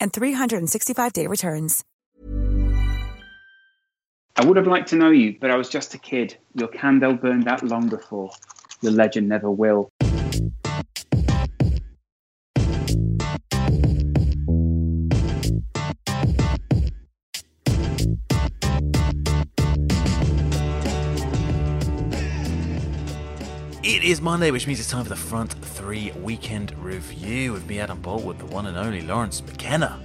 and 365-day returns. I would have liked to know you, but I was just a kid. Your candle burned out long before. Your legend never will. It is Monday, which means it's time for the Front Three Weekend Review with me, Adam Boltwood, the one and only Lawrence McKenna,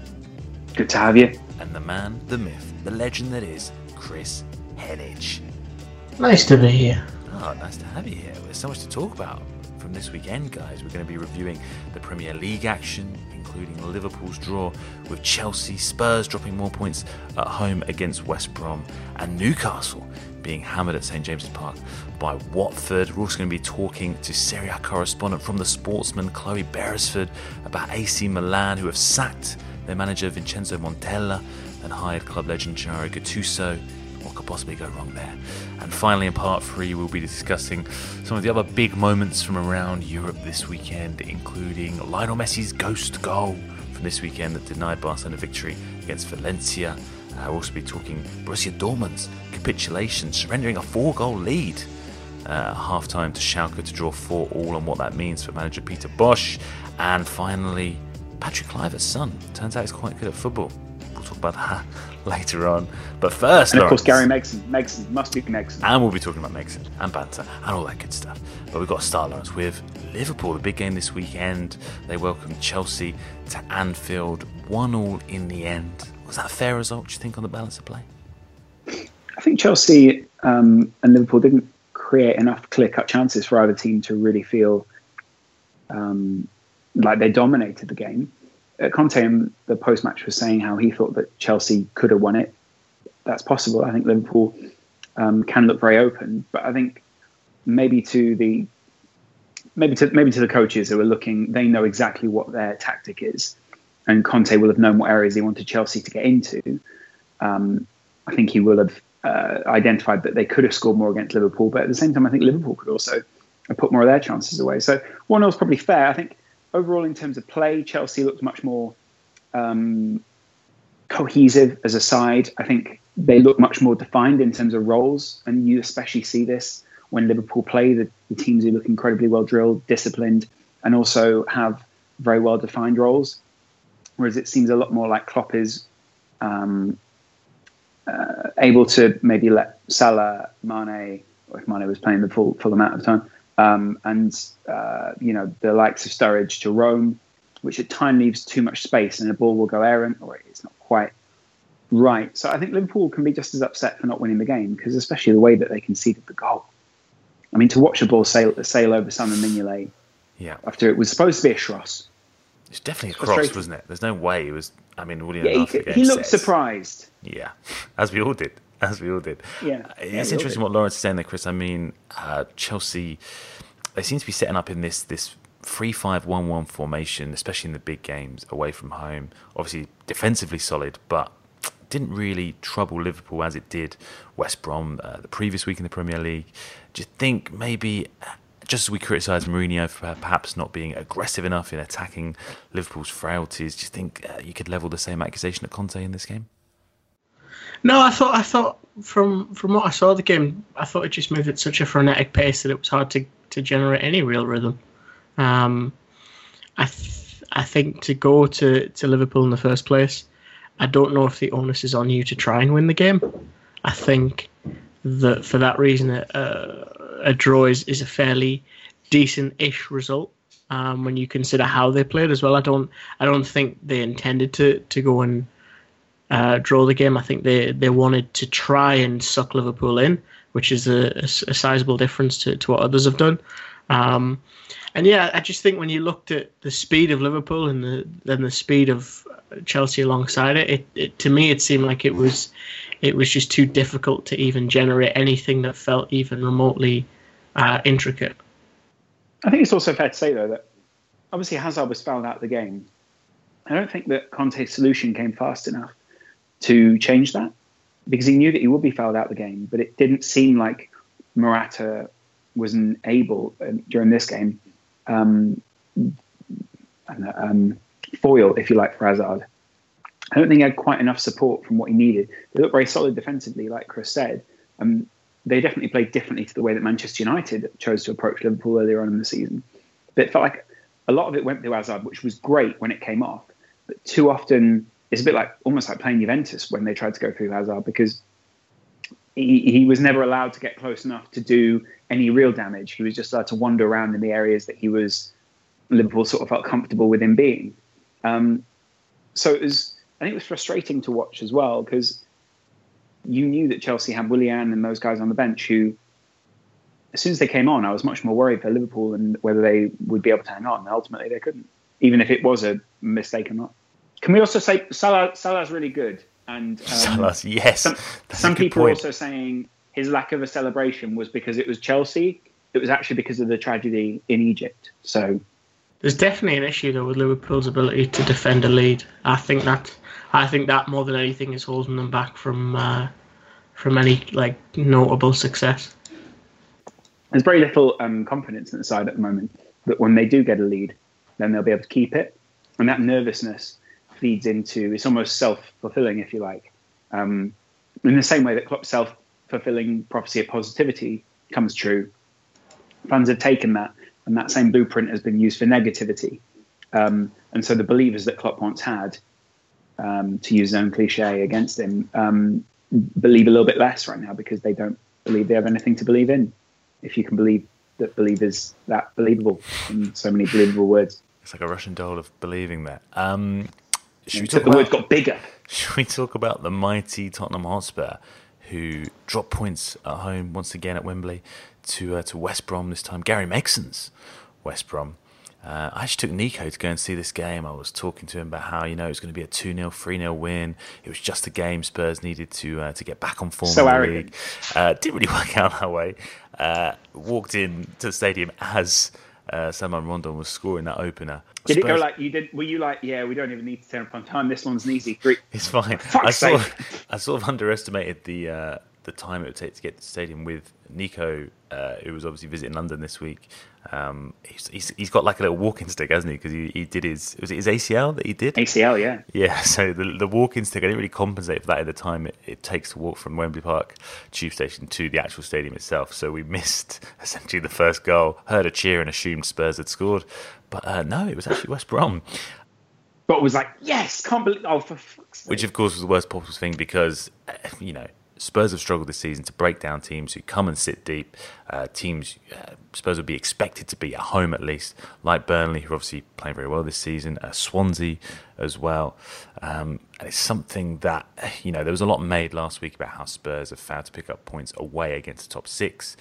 Good to have you. and the man, the myth, the legend that is Chris Heneage. Nice to be here. Oh, nice to have you here. There's so much to talk about from this weekend, guys. We're going to be reviewing the Premier League action, including Liverpool's draw with Chelsea, Spurs dropping more points at home against West Brom, and Newcastle being hammered at St James's Park by Watford. We're also going to be talking to Serie A correspondent from the Sportsman, Chloe Beresford, about AC Milan, who have sacked their manager Vincenzo Montella and hired club legend Gennaro Gattuso. What could possibly go wrong there? And finally, in part three, we'll be discussing some of the other big moments from around Europe this weekend, including Lionel Messi's ghost goal from this weekend that denied Barcelona victory against Valencia. Uh, we'll also be talking Borussia Dortmund's capitulation, surrendering a four-goal lead uh, half time to Schalke to draw 4 all and what that means for manager Peter Bosz. And finally, Patrick Kluivert's son. Turns out he's quite good at football. We'll talk about that later on. But first, And of course, Gary Megson. Megson must be Megson. and we'll be talking about Megson and banter and all that good stuff. But we've got to start, Lawrence, with Liverpool. The big game this weekend. They welcomed Chelsea to Anfield. One all in the end. Was that a fair result, do you think, on the balance of play? I think Chelsea um, and Liverpool didn't create enough clear-cut chances for either team to really feel um, like they dominated the game. Uh, Conte in the post-match was saying how he thought that Chelsea could have won it. That's possible. I think Liverpool um, can look very open, but I think maybe to the maybe to maybe to the coaches who are looking, they know exactly what their tactic is, and Conte will have known what areas he wanted Chelsea to get into. Um, I think he will have uh, identified that they could have scored more against Liverpool, but at the same time, I think Liverpool could also put more of their chances away. So one 0 is probably fair. I think overall, in terms of play, Chelsea looked much more um, cohesive as a side. I think they look much more defined in terms of roles, and you especially see this when Liverpool play. The, the teams who look incredibly well drilled, disciplined, and also have very well defined roles. Whereas it seems a lot more like Klopp is um, uh, able to maybe let Salah, Mane, or if Mane was playing the full full amount of time, um, and uh, you know the likes of Sturridge to roam, which at time leaves too much space, and the ball will go errant, or it's not quite right. So I think Liverpool can be just as upset for not winning the game because especially the way that they conceded the goal. I mean, to watch a ball sail sail over Simon Mignolet Yeah. after it was supposed to be a Schross. It's definitely a cross, wasn't it? There's no way it was. I mean, you Yeah, he, after the game he looked surprised. Yeah, as we all did. As we all did. Yeah. Uh, Yeah, It's interesting what Lawrence is saying there, Chris. I mean, uh, Chelsea, they seem to be setting up in this this three five one one formation, especially in the big games away from home. Obviously, defensively solid, but didn't really trouble Liverpool as it did West Brom uh, the previous week in the Premier League. Do you think maybe, just as we criticised Mourinho for perhaps not being aggressive enough in attacking Liverpool's frailties, do you think uh, you could level the same accusation at Conte in this game? No, I thought I thought from from what I saw the game, I thought it just moved at such a frenetic pace that it was hard to, to generate any real rhythm. Um, I th- I think to go to, to Liverpool in the first place I don't know if the onus is on you to try and win the game. I think that for that reason, a, a draw is, is a fairly decent-ish result um, when you consider how they played as well. I don't I don't think they intended to to go and uh, draw the game. I think they they wanted to try and suck Liverpool in, which is a, a, a sizable difference to, to what others have done. Um, and yeah, I just think when you looked at the speed of Liverpool and the then the speed of Chelsea alongside it, it, it to me it seemed like it was it was just too difficult to even generate anything that felt even remotely uh, intricate. I think it's also fair to say though that obviously Hazard was fouled out of the game. I don't think that Conte's solution came fast enough to change that because he knew that he would be fouled out of the game, but it didn't seem like Morata wasn't able uh, during this game um, um, foil, if you like, for Hazard. I don't think he had quite enough support from what he needed. They looked very solid defensively, like Chris said. Um, they definitely played differently to the way that Manchester United chose to approach Liverpool earlier on in the season. But it felt like a lot of it went through Hazard, which was great when it came off. But too often, it's a bit like almost like playing Juventus when they tried to go through Hazard because he, he was never allowed to get close enough to do any real damage. He was just allowed to wander around in the areas that he was Liverpool sort of felt comfortable with him being. Um, so it was, I think it was frustrating to watch as well because you knew that Chelsea had Willian and those guys on the bench who, as soon as they came on, I was much more worried for Liverpool and whether they would be able to hang on. And ultimately, they couldn't, even if it was a mistake or not. Can we also say Salah? Salah's really good, and um, Salah, yes. Some, some people point. are also saying his lack of a celebration was because it was Chelsea. It was actually because of the tragedy in Egypt. So there's definitely an issue though with Liverpool's ability to defend a lead. I think that I think that more than anything is holding them back from uh, from any like notable success. There's very little um, confidence in the side at the moment that when they do get a lead, then they'll be able to keep it, and that nervousness feeds into it's almost self fulfilling, if you like, um, in the same way that Klopp's self fulfilling prophecy of positivity comes true. Fans have taken that, and that same blueprint has been used for negativity. Um, and so the believers that Klopp once had um, to use his own cliche against him, um, believe a little bit less right now because they don't believe they have anything to believe in. If you can believe that believe is that believable in so many believable words. It's like a Russian doll of believing that. Um, should we talk the about, word got bigger. Should we talk about the mighty Tottenham Hotspur, who dropped points at home once again at Wembley to uh, to West Brom this time? Gary Megson's West Brom. Uh, I actually took Nico to go and see this game. I was talking to him about how you know it was going to be a two 0 three 0 win. It was just a game Spurs needed to uh, to get back on form. So in the arrogant. League. Uh, didn't really work out that way. Uh, walked in to the stadium as uh, Salomon Rondon was scoring that opener. Did Spurs... it go like you did? Were you like, yeah, we don't even need to turn up on time. This one's an easy three. It's fine. I sort, of, I sort of underestimated the uh, the time it would take to get to the stadium with Nico, uh, who was obviously visiting London this week. Um, he's, he's, he's got like a little walking stick, hasn't he? Because he, he did his was it his ACL that he did? ACL, yeah. Yeah. So the the walking stick, I didn't really compensate for that at the time it, it takes to walk from Wembley Park Tube Station to the actual stadium itself. So we missed essentially the first goal. Heard a cheer and assumed Spurs had scored, but uh, no, it was actually West Brom. But was like, yes, can't believe. Oh, for fuck's sake. Which of course was the worst possible thing because uh, you know Spurs have struggled this season to break down teams who come and sit deep. Uh, teams uh, Spurs would be expected to be at home at least, like Burnley, who are obviously playing very well this season, uh, Swansea as well. Um, and it's something that, you know, there was a lot made last week about how Spurs have failed to pick up points away against the top six.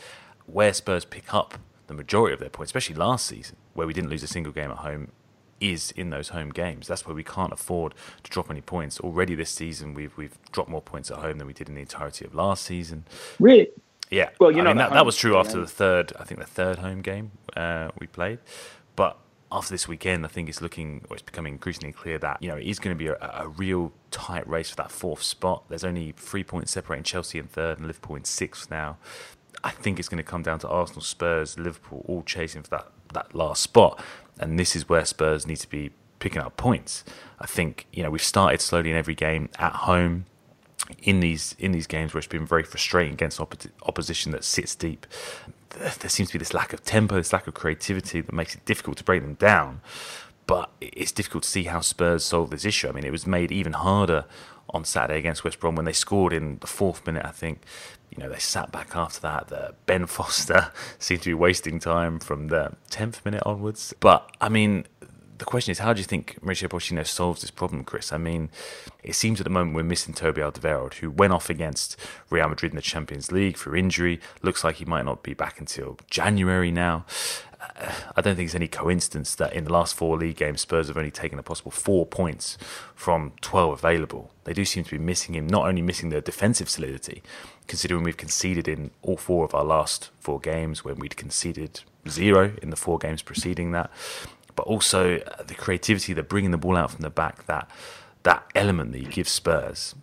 Where Spurs pick up the majority of their points, especially last season, where we didn't lose a single game at home is in those home games. That's where we can't afford to drop any points. Already this season, we've we've dropped more points at home than we did in the entirety of last season. Really? Yeah. Well, you know that, that was true after the third. I think the third home game uh, we played, but. After this weekend, I think it's looking, or it's becoming increasingly clear that you know it is going to be a, a real tight race for that fourth spot. There's only three points separating Chelsea in third and Liverpool in sixth now. I think it's going to come down to Arsenal, Spurs, Liverpool all chasing for that that last spot, and this is where Spurs need to be picking up points. I think you know we've started slowly in every game at home. In these in these games where it's been very frustrating against oppo- opposition that sits deep, there seems to be this lack of tempo, this lack of creativity that makes it difficult to break them down. but it's difficult to see how Spurs solve this issue. I mean, it was made even harder on Saturday against West Brom when they scored in the fourth minute. I think you know they sat back after that. The Ben Foster seemed to be wasting time from the tenth minute onwards. But I mean, the question is, how do you think Mauricio Pochettino solves this problem, Chris? I mean, it seems at the moment we're missing Toby Alderweireld, who went off against Real Madrid in the Champions League for injury. Looks like he might not be back until January now. Uh, I don't think it's any coincidence that in the last four league games, Spurs have only taken a possible four points from 12 available. They do seem to be missing him, not only missing the defensive solidity, considering we've conceded in all four of our last four games when we'd conceded zero in the four games preceding that but also uh, the creativity, the bringing the ball out from the back, that that element that you give Spurs.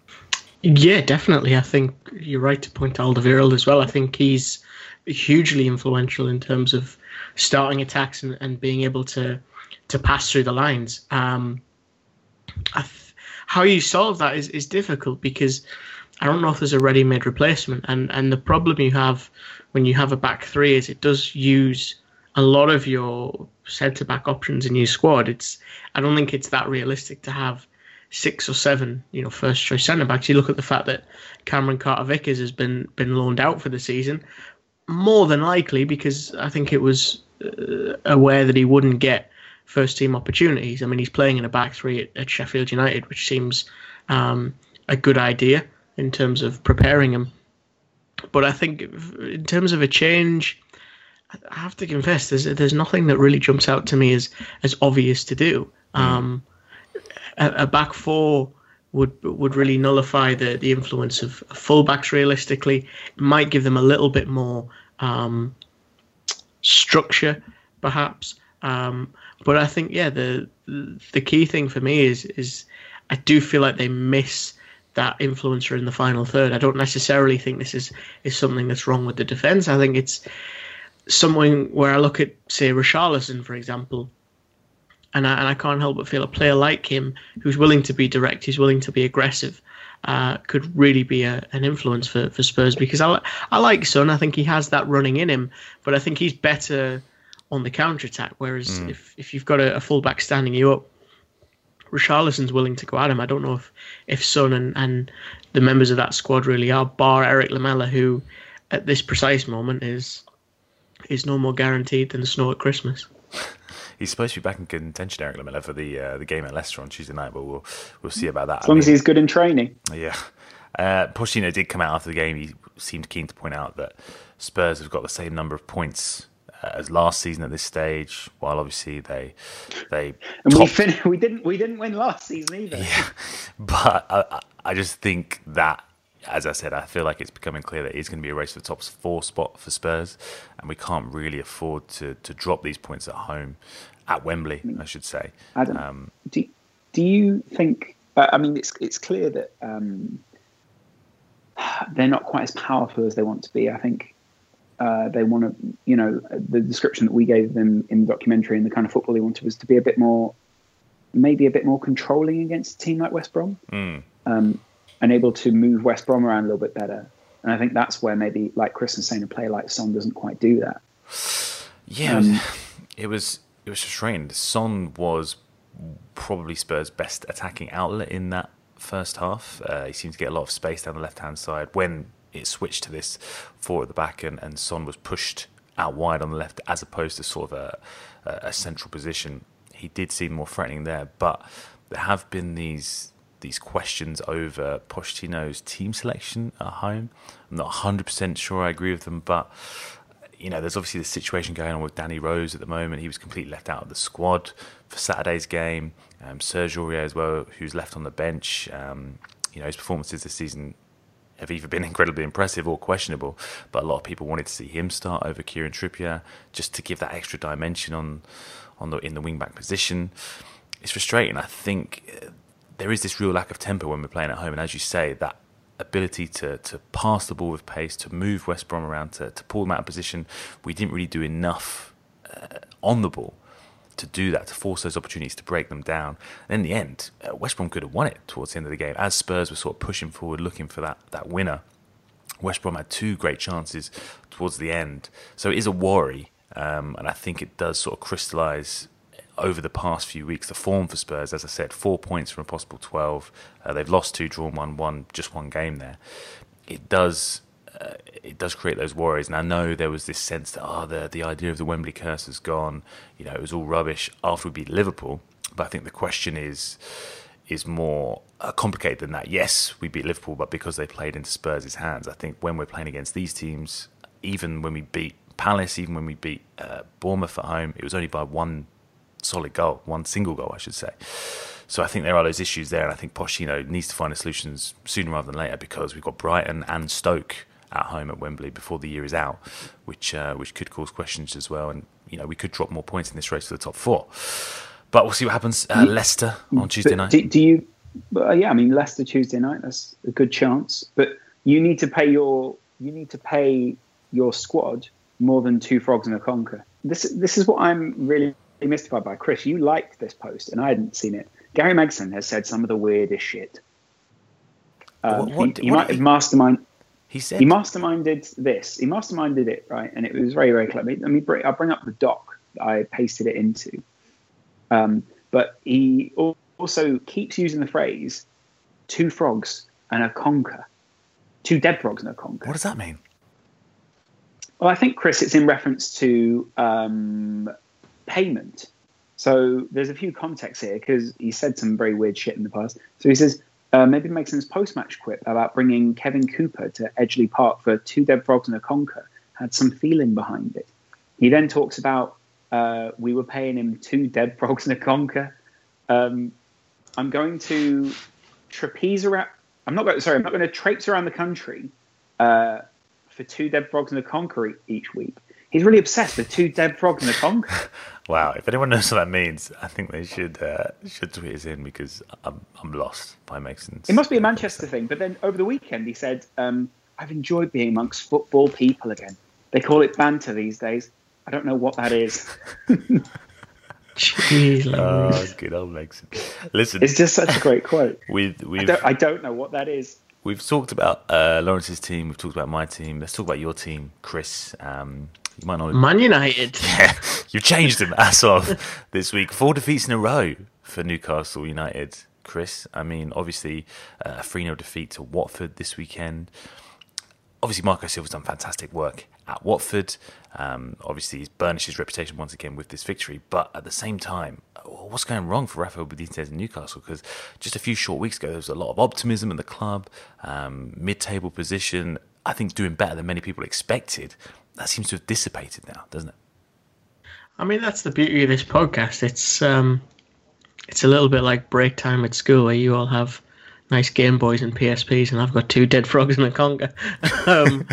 Yeah, definitely. I think you're right to point to Alderweireld as well. I think he's hugely influential in terms of starting attacks and, and being able to to pass through the lines. Um, th- how you solve that is, is difficult because I don't know if there's a ready-made replacement, and and the problem you have when you have a back three is it does use a lot of your centre back options in your squad. It's I don't think it's that realistic to have six or seven, you know, first choice centre backs. You look at the fact that Cameron Carter Vickers has been been loaned out for the season, more than likely because I think it was uh, aware that he wouldn't get first team opportunities. I mean, he's playing in a back three at, at Sheffield United, which seems um, a good idea in terms of preparing him. But I think in terms of a change I have to confess, there's there's nothing that really jumps out to me as as obvious to do. Mm. Um, a, a, back four would would really nullify the the influence of fullbacks. Realistically, it might give them a little bit more um, structure, perhaps. Um, but I think yeah, the the key thing for me is is I do feel like they miss that influencer in the final third. I don't necessarily think this is is something that's wrong with the defense. I think it's someone where I look at, say, Richarlison, for example, and I, and I can't help but feel a player like him who's willing to be direct, who's willing to be aggressive, uh, could really be a, an influence for, for Spurs because I, I like Son. I think he has that running in him, but I think he's better on the counter attack. Whereas mm. if, if you've got a, a fullback standing you up, Richarlison's willing to go at him. I don't know if, if Son and, and the members of that squad really are, bar Eric Lamela, who at this precise moment is is no more guaranteed than the snow at Christmas. he's supposed to be back in contention, Eric Lamela, for the uh, the game at Leicester on Tuesday night, but we'll we'll see about that. As long I mean, as he's good in training. Yeah. Uh, Pochettino did come out after the game. He seemed keen to point out that Spurs have got the same number of points as last season at this stage. While obviously they they and topped... we fin- we didn't we didn't win last season either. Yeah, but I, I just think that as I said, I feel like it's becoming clear that it's going to be a race for the top four spot for Spurs, and we can't really afford to to drop these points at home, at Wembley, I should say. Adam, um, do do you think? Uh, I mean, it's it's clear that um, they're not quite as powerful as they want to be. I think uh, they want to, you know, the description that we gave them in the documentary and the kind of football they wanted was to be a bit more, maybe a bit more controlling against a team like West Brom. Mm. Um, and able to move West Brom around a little bit better. And I think that's where maybe, like Chris is saying, a player like Son doesn't quite do that. Yeah, um, it was it was frustrating. Son was probably Spurs' best attacking outlet in that first half. Uh, he seemed to get a lot of space down the left hand side when it switched to this four at the back, and, and Son was pushed out wide on the left as opposed to sort of a, a central position. He did seem more threatening there, but there have been these these questions over Pochettino's team selection at home. I'm not 100% sure I agree with them, but you know, there's obviously the situation going on with Danny Rose at the moment. He was completely left out of the squad for Saturday's game. Um, Serge Aurier as well, who's left on the bench. Um, you know, his performances this season have either been incredibly impressive or questionable. But a lot of people wanted to see him start over Kieran Trippier just to give that extra dimension on on the in the wing back position. It's frustrating. I think there is this real lack of tempo when we're playing at home, and as you say, that ability to to pass the ball with pace, to move West Brom around, to to pull them out of position, we didn't really do enough uh, on the ball to do that, to force those opportunities to break them down. And in the end, uh, West Brom could have won it towards the end of the game as Spurs were sort of pushing forward, looking for that that winner. West Brom had two great chances towards the end, so it is a worry, um, and I think it does sort of crystallise over the past few weeks, the form for Spurs, as I said, four points from a possible 12. Uh, they've lost two, drawn one, won just one game there. It does. Uh, it does create those worries, and I know there was this sense that oh, the the idea of the Wembley curse has gone. You know, it was all rubbish after we beat Liverpool. But I think the question is is more uh, complicated than that. Yes, we beat Liverpool, but because they played into Spurs' hands, I think when we're playing against these teams, even when we beat Palace, even when we beat uh, Bournemouth at home, it was only by one solid goal, one single goal, I should say. So I think there are those issues there, and I think Pochettino needs to find the solutions sooner rather than later because we've got Brighton and Stoke at home at Wembley before the year is out, which uh, which could cause questions as well, and you know we could drop more points in this race for the top four. But we'll see what happens. Uh, Leicester on Tuesday night. Do, do you? Uh, yeah, I mean Leicester Tuesday night. That's a good chance, but you need to pay your you need to pay your squad more than two frogs and a conker. This this is what I'm really mystified by. Chris, you liked this post, and I hadn't seen it. Gary Megson has said some of the weirdest shit. Um, what, what, he, he what might have mastermind. He said he masterminded this. He masterminded it right, and it was very very clever. Let me bring, I'll bring up the doc that I pasted it into. Um, but he also keeps using the phrase two frogs and a conker. Two dead frogs and a conker. What does that mean? Well, I think, Chris, it's in reference to um, payment. So there's a few contexts here because he said some very weird shit in the past. So he says, uh, maybe make some post-match quip about bringing Kevin Cooper to Edgeley Park for two dead frogs and a conker had some feeling behind it. He then talks about uh, we were paying him two dead frogs and a conker. Um, I'm going to trapeze around. I'm not going. Sorry, I'm not going to traipse around the country uh, for two dead frogs and a conker each week. He's really obsessed with two dead frogs in a conker. wow! If anyone knows what that means, I think they should uh, should tweet us in because I'm I'm lost by making. It must be a Manchester thing. But then over the weekend, he said, um, "I've enjoyed being amongst football people again. They call it banter these days. I don't know what that is. Jeez, oh, good old Mexican. Listen, it's just such a great quote. With we I don't, I don't know what that is. We've talked about uh, Lawrence's team. We've talked about my team. Let's talk about your team, Chris. Um, you might not. Man United. Yeah, you've changed them as of this week. Four defeats in a row for Newcastle United. Chris, I mean, obviously uh, a 3 0 defeat to Watford this weekend. Obviously, Marco Silva's done fantastic work at Watford. Um, obviously, he's burnished his reputation once again with this victory. But at the same time, what's going wrong for Rafael Benitez in Newcastle? Because just a few short weeks ago, there was a lot of optimism in the club, um, mid-table position. I think doing better than many people expected. That seems to have dissipated now, doesn't it? I mean, that's the beauty of this podcast. It's um, it's a little bit like break time at school, where you all have nice Game Boys and PSPs, and I've got two dead frogs and a conga. um,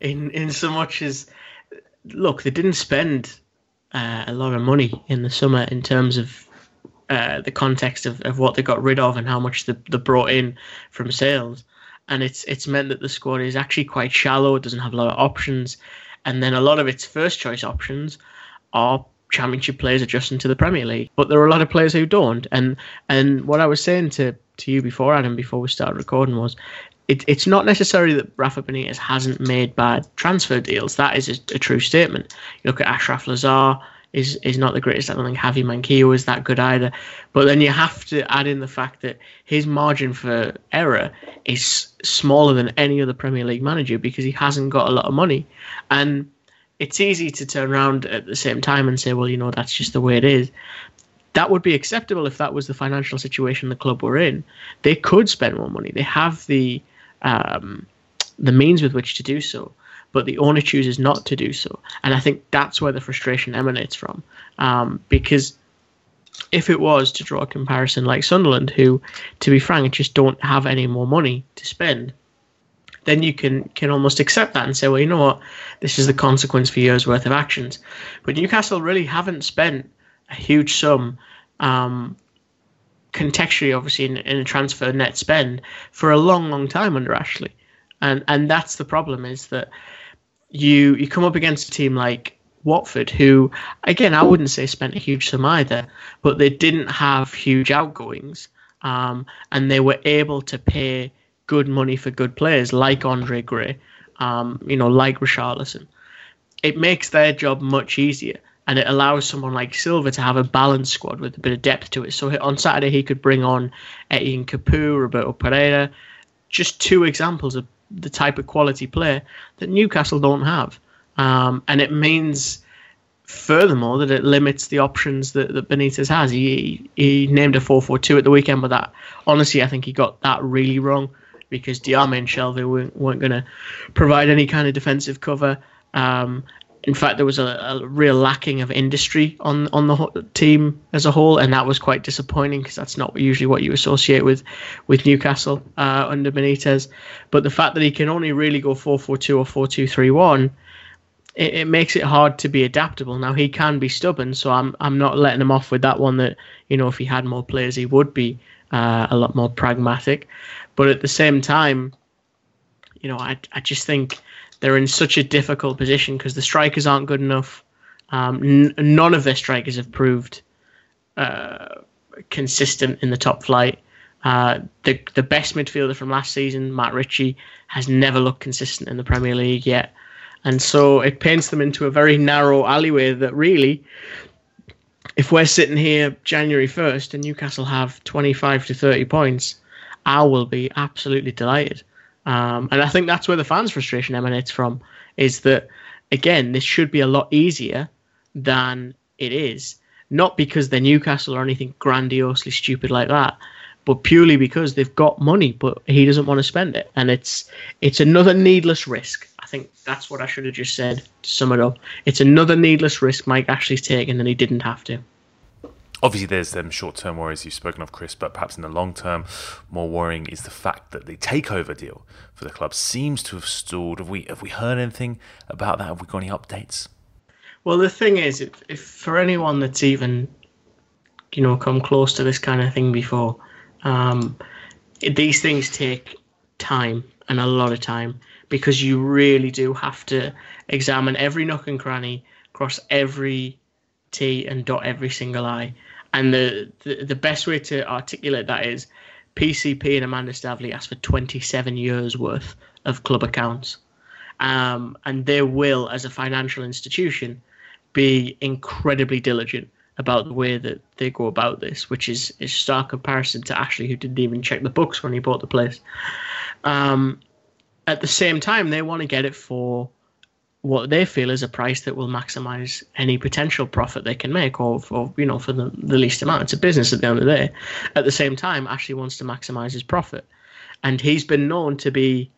in in so much as look, they didn't spend uh, a lot of money in the summer in terms of uh, the context of, of what they got rid of and how much they, they brought in from sales. And it's it's meant that the squad is actually quite shallow. It doesn't have a lot of options, and then a lot of its first choice options are championship players adjusting to the Premier League. But there are a lot of players who don't. And and what I was saying to to you before, Adam, before we started recording was it, it's not necessarily that Rafa Benitez hasn't made bad transfer deals. That is a, a true statement. You look at Achraf Lazaar is is not the greatest. I don't think Javi Manquillo is that good either. But then you have to add in the fact that his margin for error is smaller than any other Premier League manager because he hasn't got a lot of money. And it's easy to turn around at the same time and say, well, you know, that's just the way it is that would be acceptable if that was the financial situation the club were in. They could spend more money. They have the um, the means with which to do so, but the owner chooses not to do so. And I think that's where the frustration emanates from. Um, because if it was to draw a comparison like Sunderland, who, to be frank, just don't have any more money to spend, then you can can almost accept that and say, well, you know what, this is the consequence for years worth of actions. But Newcastle really haven't spent a huge sum um, contextually, obviously, in, in a transfer net spend for a long, long time under Ashley, and and that's the problem is that you you come up against a team like Watford, who again I wouldn't say spent a huge sum either, but they didn't have huge outgoings, um, and they were able to pay good money for good players like Andre Gray, um, you know, like Richarlison. It makes their job much easier and it allows someone like Silva to have a balanced squad with a bit of depth to it. So on Saturday he could bring on Etienne Capoue, Roberto Pereyra, just two examples of the type of quality player that Newcastle don't have, um, and it means furthermore that it limits the options that, that Benitez has. He he named a four four two at the weekend, but that honestly I think he got that really wrong because Diame and Shelvey weren't, weren't going to provide any kind of defensive cover. Um, in fact, there was a, a, real lacking of industry on on the team as a whole, and that was quite disappointing because that's not usually what you associate with with Newcastle uh, under Benitez. But the fact that he can only really go four four two or four two three one, it, it makes it hard to be adaptable. Now he can be stubborn, so I'm I'm not letting him off with that one. That you know, if he had more players, he would be uh, a lot more pragmatic. But at the same time, you know, I I just think they're in such a difficult position because the strikers aren't good enough. Um, n- none of their strikers have proved uh, consistent in the top flight. Uh, the the best midfielder from last season, Matt Ritchie, has never looked consistent in the Premier League yet, and so it paints them into a very narrow alleyway. That really, if we're sitting here January first and Newcastle have twenty five to thirty points, I will be absolutely delighted. Um, and I think that's where the fans' frustration emanates from. Is that again, this should be a lot easier than it is. Not because they're Newcastle or anything grandiosely stupid like that, but purely because they've got money, but he doesn't want to spend it, and it's it's another needless risk. I think that's what I should have just said to sum it up. It's another needless risk Mike Ashley's taken, and he didn't have to obviously there's them short-term worries you've spoken of, Chris, but perhaps in the long term, more worrying is the fact that the takeover deal for the club seems to have stalled. Have we have we heard anything about that? Have we got any updates? Well, the thing is, if, if for anyone that's even you know come close to this kind of thing before, um, these things take time and a lot of time because you really do have to examine every nook and cranny, cross every T and dot every single I. And the, the, the best way to articulate that is PCP and Amanda Staveley asked for 27 years worth of club accounts. Um, and they will, as a financial institution, be incredibly diligent about the way that they go about this, which is is stark comparison to Ashley, who didn't even check the books when he bought the place. Um, at the same time, they want to get it for what they feel is a price that will maximize any potential profit they can make or, or you know for the, the least amount. It's a business at the end of the day. At the same time ashley wants to maximize his profit. And he's been known to be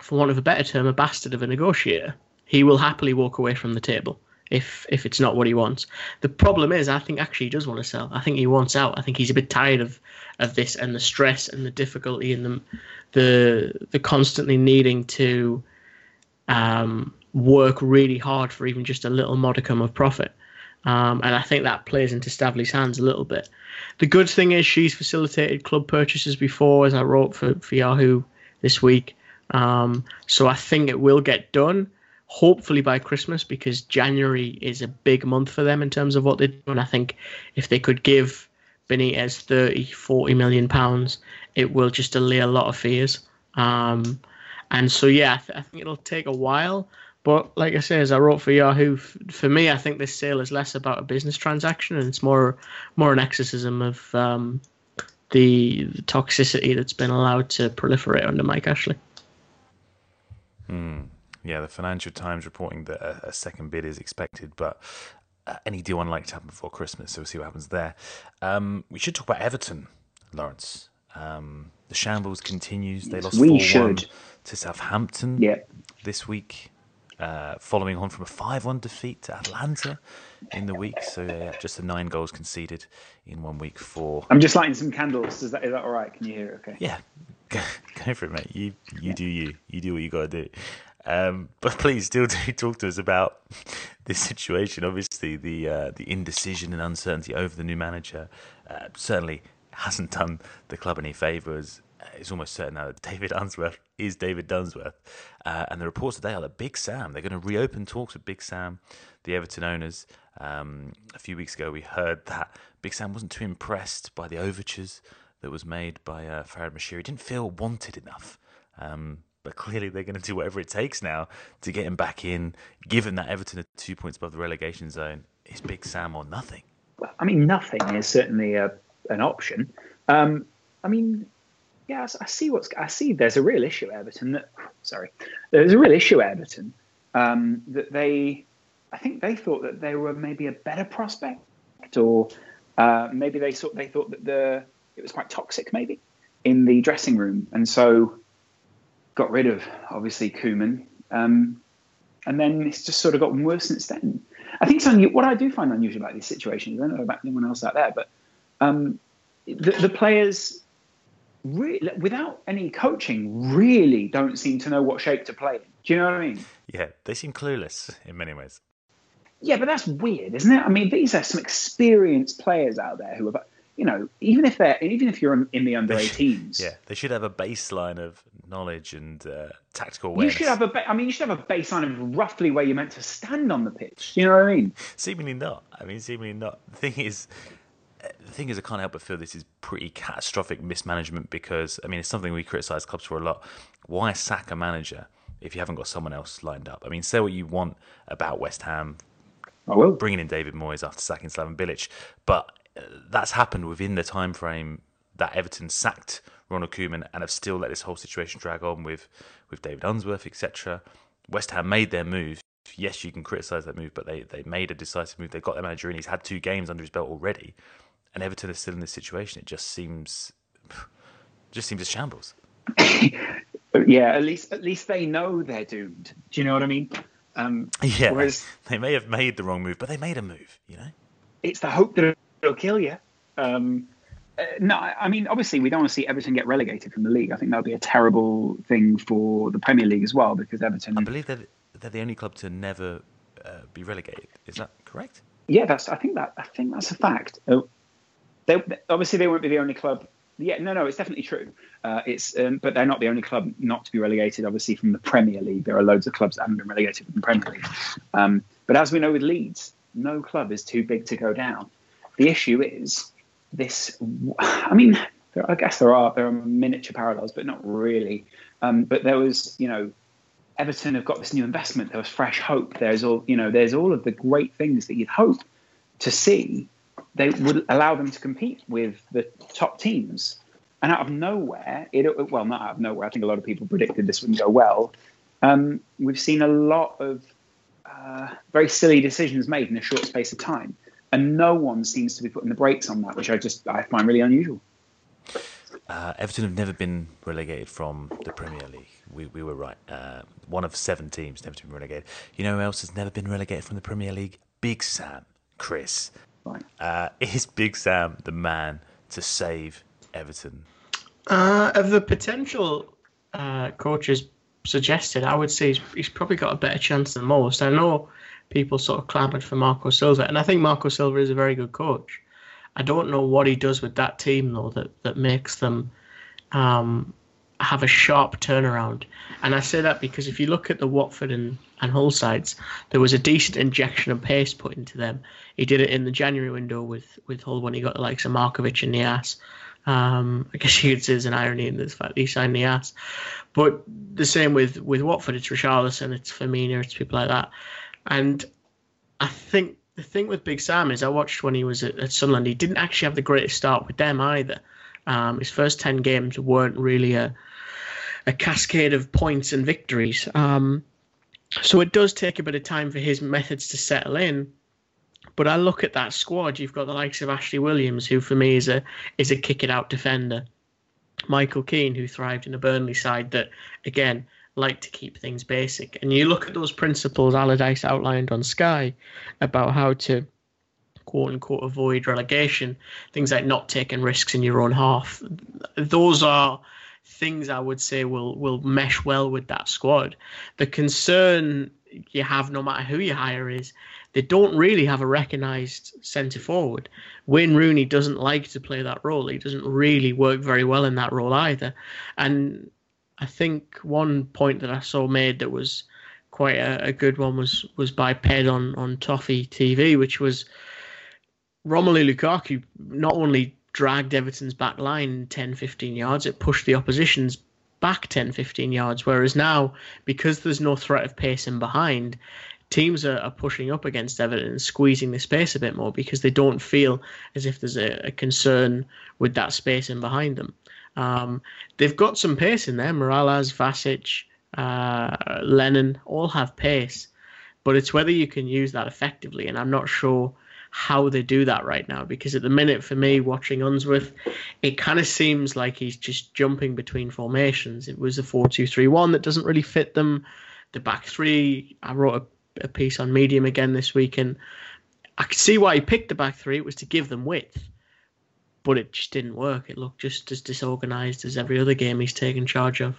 for want of a better term a bastard of a negotiator. He will happily walk away from the table if if it's not what he wants. The problem is i think actually he does want to sell. I think he wants out. I think he's a bit tired of of this and the stress and the difficulty and the the the constantly needing to um work really hard for even just a little modicum of profit. Um, and I think that plays into Staveley's hands a little bit. The good thing is she's facilitated club purchases before, as I wrote for, for Yahoo this week. Um, so I think it will get done, hopefully by Christmas, because January is a big month for them in terms of what they do. And I think if they could give Benitez 30, 40 million pounds, it will just allay a lot of fears. Um, and so, yeah, I, th- I think it'll take a while. But like I say, as I wrote for Yahoo, for me, I think this sale is less about a business transaction and it's more more an exorcism of um, the, the, toxicity that's been allowed to proliferate under Mike Ashley. Hmm. Yeah, the Financial Times reporting that a, a second bid is expected, but uh, any deal unlikely to happen before Christmas. So we'll see what happens there. Um, we should talk about Everton, Lawrence. Um, the shambles continues. They lost four one to Southampton yeah. this week uh, following on from a 5 1 defeat to Atalanta in the week. So, yeah, just the nine goals conceded in one week for. I'm just lighting some candles. Is that, is that all right? Can you hear it okay? Yeah, go, go for it, mate. You, you do you. You do what you got to do. Um, but please still do talk to us about this situation. Obviously, the uh, the indecision and uncertainty over the new manager uh, certainly hasn't done the club any favours it's almost certain now that David Unsworth is David Dunsworth. Uh, and the reports today are that Big Sam, they're going to reopen talks with Big Sam, the Everton owners. Um, a few weeks ago, we heard that Big Sam wasn't too impressed by the overtures that was made by uh, Farhad Moshiri. He didn't feel wanted enough. Um, but clearly, they're going to do whatever it takes now to get him back in, given that Everton are two points above the relegation zone is Big Sam or nothing? I mean, nothing is certainly a, an option. Um, I mean, yeah, I, see what's I see. There's a real issue Everton. That, sorry, there's a real issue Everton um, that they. I think they thought that they were maybe a better prospect, or uh, maybe they thought they thought that the it was quite toxic, maybe in the dressing room, and so got rid of obviously Koeman, um, and then it's just sort of gotten worse since then. I think something what I do find unusual about these situations. I don't know about anyone else out there, but um, the, the players really, without any coaching, really don't seem to know what shape to play in. Do you know what I mean? Yeah, they seem clueless in many ways. Yeah, but that's weird, isn't it? I mean, these are some experienced players out there who are, you know, even if they're, even if you're in the under 18s. Yeah, they should have a baseline of knowledge and uh, tactical awareness. You should have a, ba- I mean, you should have a baseline of roughly where you're meant to stand on the pitch. You know what I mean? Seemingly not. I mean, seemingly not. The thing is, the thing is, I can't help but feel this is pretty catastrophic mismanagement because I mean it's something we criticise clubs for a lot. Why sack a manager if you haven't got someone else lined up? I mean, say what you want about West Ham, I will bringing in David Moyes after sacking Slaven Bilic, but uh, that's happened within the time frame that Everton sacked Ronald Koeman and have still let this whole situation drag on with with David Unsworth, etc. West Ham made their move. Yes, you can criticise that move, but they, they made a decisive move. They got their manager in. He's had two games under his belt already and Everton is still in this situation. It just seems, just seems a shambles. yeah, at least at least they know they're doomed. Do you know what I mean? Um, yeah, whereas, they may have made the wrong move, but they made a move. You know, it's the hope that it'll kill you. Um, uh, no, I mean, obviously, we don't want to see Everton get relegated from the league. I think that would be a terrible thing for the Premier League as well, because Everton. I believe they're, they're the only club to never uh, be relegated. Is that correct? Yeah, that's. I think that. I think that's a fact. Uh, they, obviously, they won't be the only club. Yeah, no, no, it's definitely true. Uh, it's, um, but they're not the only club not to be relegated. Obviously, from the Premier League, there are loads of clubs that haven't been relegated from the Premier League. Um, but as we know with Leeds, no club is too big to go down. The issue is this. I mean, there, I guess there are there are miniature parallels, but not really. Um, but there was, you know, Everton have got this new investment. There was fresh hope. There's all, you know, there's all of the great things that you'd hope to see they would allow them to compete with the top teams. And out of nowhere, it well, not out of nowhere. I think a lot of people predicted this wouldn't go well. Um, we've seen a lot of uh, very silly decisions made in a short space of time, and no one seems to be putting the brakes on that, which I just I find really unusual. Uh, Everton have never been relegated from the Premier League. We, we were right. Uh, one of seven teams never been relegated. You know who else has never been relegated from the Premier League? Big Sam, Chris. Uh, is Big Sam the man to save Everton? Uh, of the potential uh, coaches suggested, I would say he's, he's, probably got a better chance than most. I know people sort of clamoured for Marco Silva, and I think Marco Silva is a very good coach. I don't know what he does with that team though that that makes them um, have a sharp turnaround. And I say that because if you look at the Watford and, and Hull sides, there was a decent injection of pace put into them. He did it in the January window with, with Hull when he got the likes of Markovic and Niasse. Um, I guess you could say there's an irony in this fact he signed Niasse. But the same with, with Watford, it's Richarlison, it's Firmino, it's people like that. And I think the thing with Big Sam is I watched when he was at, at Sunderland, he didn't actually have the greatest start with them either. Um, his first 10 games weren't really a, a cascade of points and victories. Um, so it does take a bit of time for his methods to settle in. But I look at that squad. You've got the likes of Ashley Williams, who for me is a is a kick it out defender. Michael Keane, who thrived in a Burnley side that again like to keep things basic. And you look at those principles Allardyce outlined on Sky about how to quote unquote avoid relegation, things like not taking risks in your own half. Those are things I would say will will mesh well with that squad. The concern you have, no matter who you hire, is they don't really have a recognised centre forward. Wayne Rooney doesn't like to play that role. He doesn't really work very well in that role either. And I think one point that I saw made that was quite a, a good one was was by Ped on on Toffee TV, which was Romelu Lukaku not only dragged Everton's back line 10, 15 yards, it pushed the opposition's back 10, 15 yards. Whereas now, because there's no threat of pace in behind, teams are, are pushing up against Everton and squeezing the space a bit more because they don't feel as if there's a, a concern with that space in behind them. Um, they've got some pace in there. Mirallas, Vlasic, uh, Lennon all have pace, but it's whether you can use that effectively. And I'm not sure how they do that right now because at the minute, for me, watching Unsworth, it kind of seems like he's just jumping between formations. It was a 4 2 3 1 that doesn't really fit them. The back three, I wrote a, a piece on Medium again this week, and I could see why he picked the back three. It was to give them width but it just didn't work. It looked just as disorganized as every other game he's taken charge of.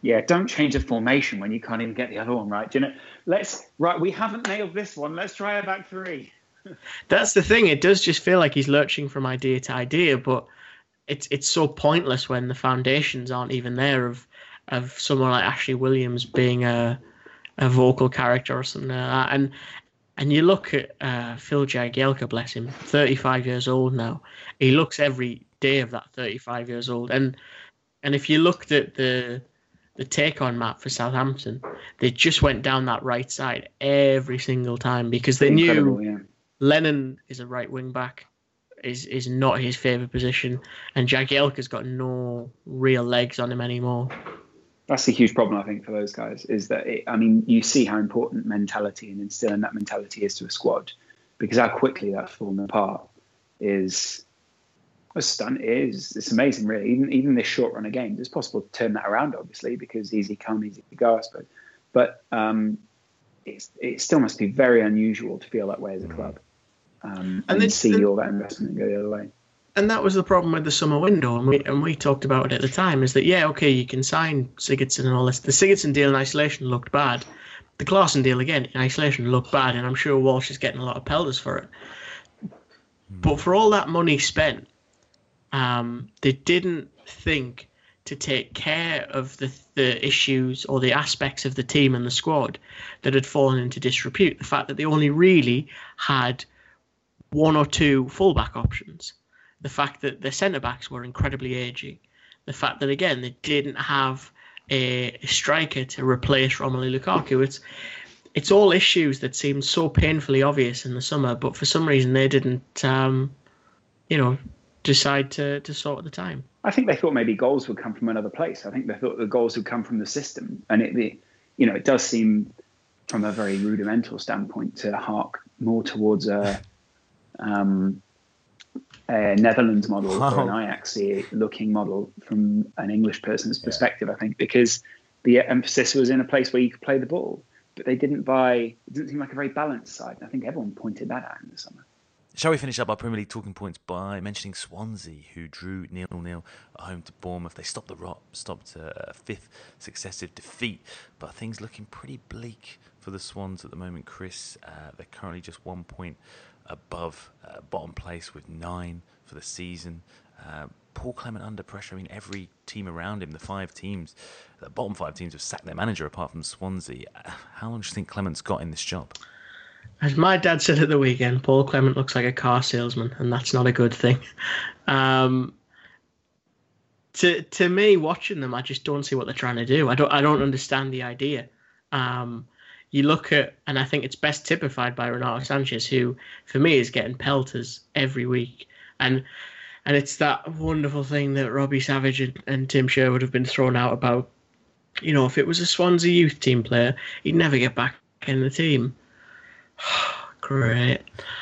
Yeah, don't change the formation when you can't even get the other one right. Do you know? Let's right. We haven't nailed this one. Let's try a back three. That's the thing. It does just feel like he's lurching from idea to idea, but it's it's so pointless when the foundations aren't even there of of someone like Ashley Williams being a a vocal character or something like that. And and you look at uh, Phil Jagielka, bless him, 35 years old now. He looks every day of that 35 years old. And and if you looked at the the take on map for Southampton, they just went down that right side every single time because they Incredible, knew yeah. Lennon is a right wing back, is is not his favourite position, and Jagielka's got no real legs on him anymore. That's a huge problem, I think, for those guys. Is that it, I mean, you see how important mentality and instilling that mentality is to a squad, because how quickly that's fallen apart is a stunt. Is it's amazing, really. Even even this short run of games, it's possible to turn that around, obviously, because easy come, easy go, I suppose. But um, it still must be very unusual to feel that way as a club, um, and, And then see all that investment go the other way. and that was the problem with the summer window, and we and we talked about it at the time. Is that yeah, okay, you can sign Sigurdsson and all this. The Sigurdsson deal in isolation looked bad. The Klaassen deal again in isolation looked bad, and I'm sure Walsh is getting a lot of pelters for it. But for all that money spent, um, they didn't think to take care of the the issues or the aspects of the team and the squad that had fallen into disrepute. The fact that they only really had one or two fullback options the fact that the centre backs were incredibly aging, the fact that again they didn't have a, striker to replace Romelu Lukaku. It's it's all issues that seemed so painfully obvious in the summer, but for some reason they didn't, um, you know, decide to to sort at the time. I think they thought maybe goals would come from another place. I think they thought the goals would come from the system, and it, you know, it does seem, from a very rudimental standpoint, to hark more towards a, um, a Netherlands model or an Wow. Ajax-looking model from an English person's perspective. I think because the emphasis was in a place where you could play the ball, but they didn't buy. It didn't seem like a very balanced side. And I think everyone pointed that out in the summer. Shall we finish up our Premier League talking points by mentioning Swansea, who drew nil nil at home to Bournemouth? They stopped the rot, stopped a fifth successive defeat, but things looking pretty bleak for the Swans at the moment. Chris, uh, they're currently just one point above uh, bottom place with nine for the season. Uh, Paul Clement under pressure. I mean, every team around him, the five teams, the bottom five teams have sacked their manager apart from Swansea. Uh, How long do you think Clement's got in this job? As my dad said at the weekend, Paul Clement looks like a car salesman, and that's not a good thing. Um, to to me, watching them, I just don't see what they're trying to do. I don't I don't understand the idea. Um, you look at, and I think it's best typified by Renato Sanches, who for me is getting pelters every week, and and it's that wonderful thing that Robbie Savage and, and Tim Sherwood have been thrown out about. You know, if it was a Swansea youth team player, he'd never get back in the team. Great.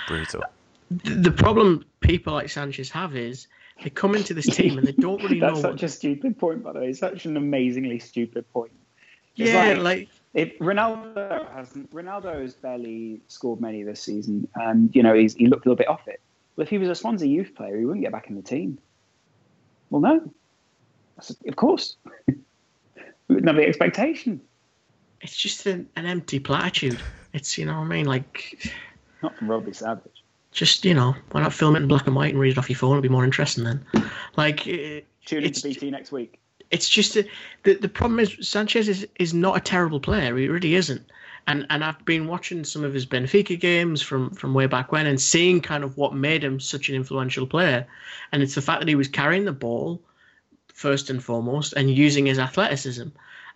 Brutal. The the problem people like Sanches have is they come into this team and they don't really know. That's What, such a stupid point, by the way. It's such an amazingly stupid point. It's yeah, like- like If Ronaldo hasn't, Ronaldo has barely scored many this season, and you know he's, he looked a little bit off it. Well, if he was a Swansea youth player, he wouldn't get back in the team. Well, no, That's- of course, we wouldn't have the expectation. it's just an, an empty platitude. It's you know what I mean, like Not from Robbie Savage. just you know, why not film it in black and white and read it off your phone? It'd be more interesting then. Like it, Tune into BT next week. It's just a, the the problem is Sanches is is not a terrible player. He really isn't. And and I've been watching some of his Benfica games from from way back when and seeing kind of what made him such an influential player. And it's the fact that he was carrying the ball first and foremost and using his athleticism.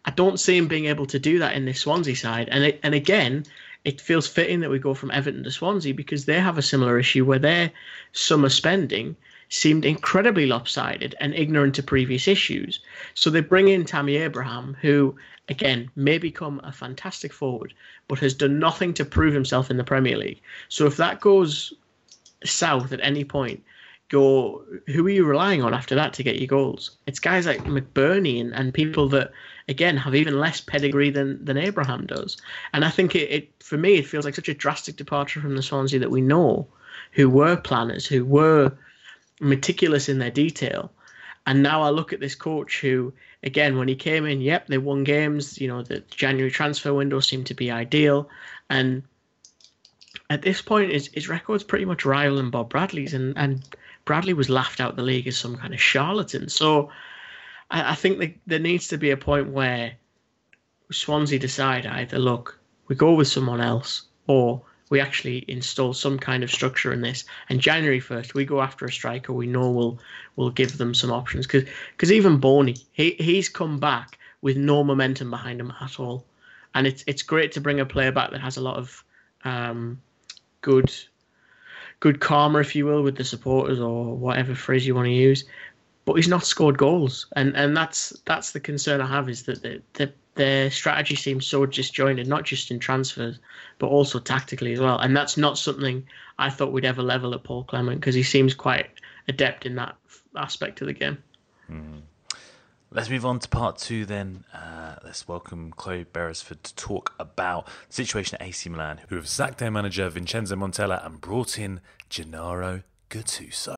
I don't see him being able to do that in this Swansea side. And it, and again, it feels fitting that we go from Everton to Swansea because they have a similar issue where their summer spending seemed incredibly lopsided and ignorant to previous issues. So they bring in Tammy Abraham, who, again, may become a fantastic forward, but has done nothing to prove himself in the Premier League. So if that goes south at any point, go who are you relying on after that to get your goals? It's guys like McBurnie and, and people that again have even less pedigree than than Abraham does. And I think it, it for me it feels like such a drastic departure from the Swansea that we know, who were planners, who were meticulous in their detail. And now I look at this coach who, again, when he came in, yep, they won games. You know, the January transfer window seemed to be ideal. And at this point, his, his record's pretty much rivaling Bob Bradley's. And, and Bradley was laughed out the league as some kind of charlatan. So I, I think that there needs to be a point where Swansea decide either, look, we go with someone else, or we actually install some kind of structure in this. And January first, we go after a striker we know will will give them some options. Because even Bony, he he's come back with no momentum behind him at all, and it's it's great to bring a player back that has a lot of um, good good karma, if you will, with the supporters or whatever phrase you want to use. But he's not scored goals, and and that's that's the concern I have is that the, the their strategy seems so disjointed, not just in transfers, but also tactically as well. And that's not something I thought we'd ever level at Paul Clement because he seems quite adept in that aspect of the game. Mm. Let's move on to part two then. Uh, let's welcome Chloe Beresford to talk about the situation at AC Milan, who have sacked their manager Vincenzo Montella and brought in Gennaro Gattuso.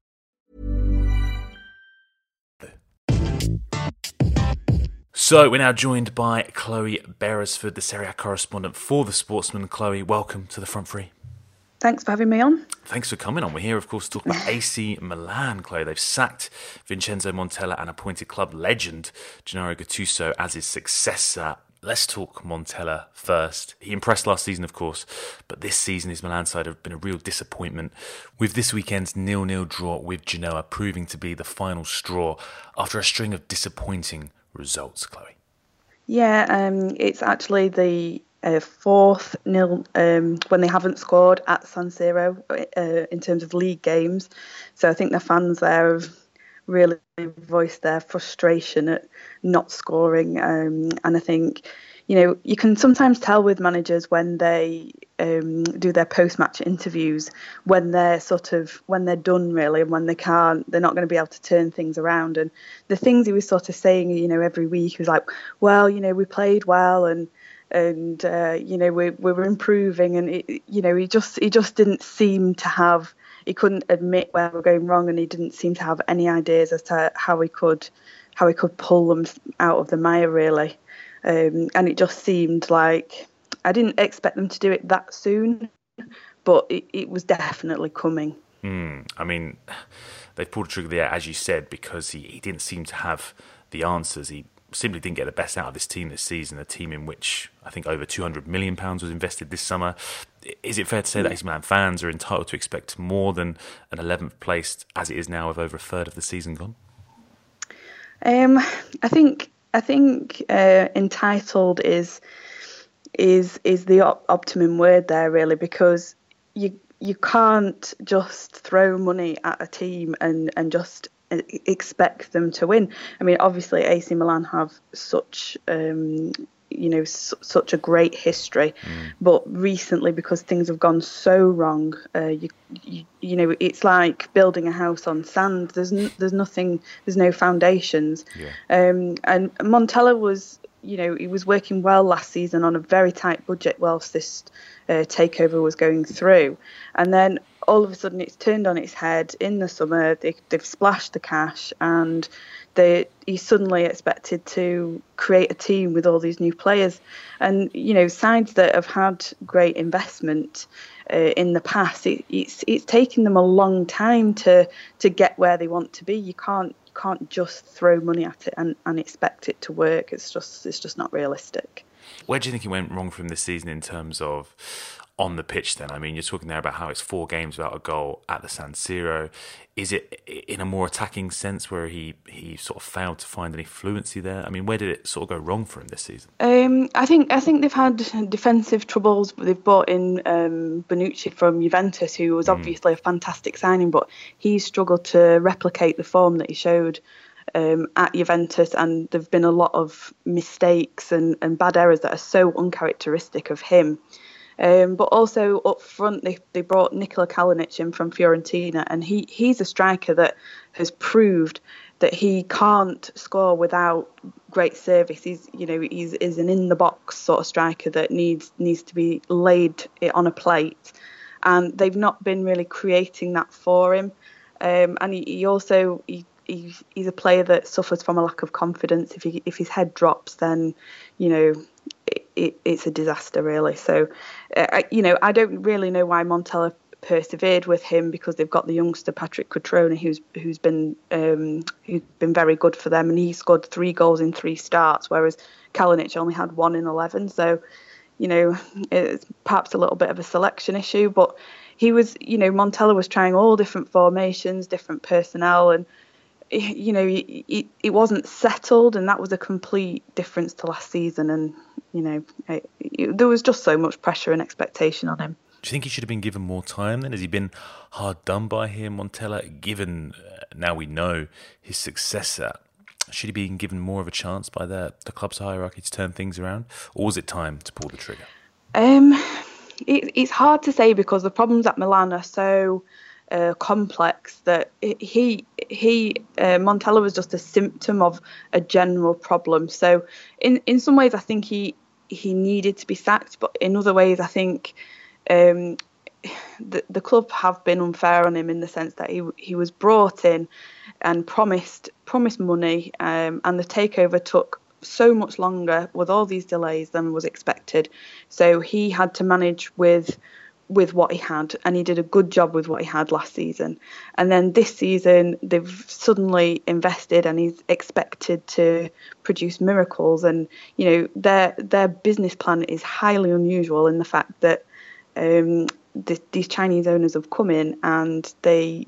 So we're now joined by Chloe Beresford, the Serie A correspondent for The Sportsman. Chloe, welcome to the front three. Thanks for having me on. Thanks for coming on. We're here, of course, to talk about AC Milan, Chloe. They've sacked Vincenzo Montella and appointed club legend Gennaro Gattuso as his successor. Let's talk Montella first. He impressed last season, of course, but this season his Milan side have been a real disappointment, with this weekend's nil-nil draw with Genoa proving to be the final straw after a string of disappointing results, Chloe? Yeah, um, it's actually the uh, fourth nil um, when they haven't scored at San Siro uh, in terms of league games. So I think the fans there have really voiced their frustration at not scoring. Um, and I think, you know, you can sometimes tell with managers when they um, do their post-match interviews when they're sort of when they're done really and when they can't they're not going to be able to turn things around. And the things he was sort of saying you know every week was like well you know we played well and and uh, you know we, we were improving. And it, you know he just he just didn't seem to have he couldn't admit where we're going wrong and he didn't seem to have any ideas as to how he could how he could pull them out of the mire really um, and it just seemed like I didn't expect them to do it that soon, but it, it was definitely coming. Mm, I mean, they pulled the trigger there, as you said, because he, he didn't seem to have the answers. He simply didn't get the best out of this team this season, a team in which I think over £200 million was invested this summer. Is it fair to say that AC Milan fans are entitled to expect more than an 11th place as it is now with over a third of the season gone? Um, I think I think uh, entitled is is is the op- optimum word there really because you you can't just throw money at a team and and just expect them to win. I mean, obviously AC Milan have such um, you know su- such a great history. Mm. But recently, because things have gone so wrong, uh, you, you, you know it's like building a house on sand. There's n- there's nothing. There's no foundations. Yeah. Um, and Montella was you know he was working well last season on a very tight budget whilst this uh, takeover was going through, and then all of a sudden it's turned on its head in the summer. They, they've splashed the cash and they, he's suddenly expected to create a team with all these new players. And, you know, sides that have had great investment uh, in the past, it, it's, it's taken them a long time to, to get where they want to be. You can't, you can't just throw money at it and, and expect it to work. It's just, it's just not realistic. Where do you think it went wrong from this season in terms of on the pitch then? I mean, you're talking there about how it's four games without a goal at the San Siro. Is it in a more attacking sense where he, he sort of failed to find any fluency there? I mean, where did it sort of go wrong for him this season? Um, I think I think they've had defensive troubles. They've brought in um, Bonucci from Juventus, who was mm. obviously a fantastic signing, but he struggled to replicate the form that he showed um, at Juventus, and there've been a lot of mistakes and, and bad errors that are so uncharacteristic of him. Um, but also up front, they, they brought Nikola Kalinic in from Fiorentina, and he, he's a striker that has proved that he can't score without great service. He's you know he's is an in the box sort of striker that needs needs to be laid on a plate, and they've not been really creating that for him. Um, and he, he also he, he, he's a player that suffers from a lack of confidence. If he if his head drops, then you know it, it's a disaster really. So, uh, you know, I don't really know why Montella persevered with him because they've got the youngster Patrick Cutrone who's who's been um, who's been very good for them and he scored three goals in three starts whereas Kalinic only had one in eleven so you know it's perhaps a little bit of a selection issue but he was you know Montella was trying all different formations different personnel and you know, it, it wasn't settled, and that was a complete difference to last season. And you know, it, it, there was just so much pressure and expectation on him. Do you think he should have been given more time? Then has he been hard done by here, Montella? Given uh, now we know his successor, should he be given more of a chance by the the club's hierarchy to turn things around, or was it time to pull the trigger? Um, it, it's hard to say because the problems at Milan are so uh, complex that he he uh, Montella was just a symptom of a general problem. So in in some ways, I think he he needed to be sacked, but in other ways, I think. Um, the, the club have been unfair on him in the sense that he he was brought in and promised promised money um, and the takeover took so much longer with all these delays than was expected so he had to manage with with what he had, and he did a good job with what he had last season. And then this season, they've suddenly invested, and he's expected to produce miracles. And you know, their their business plan is highly unusual in the fact that um, the, these Chinese owners have come in and they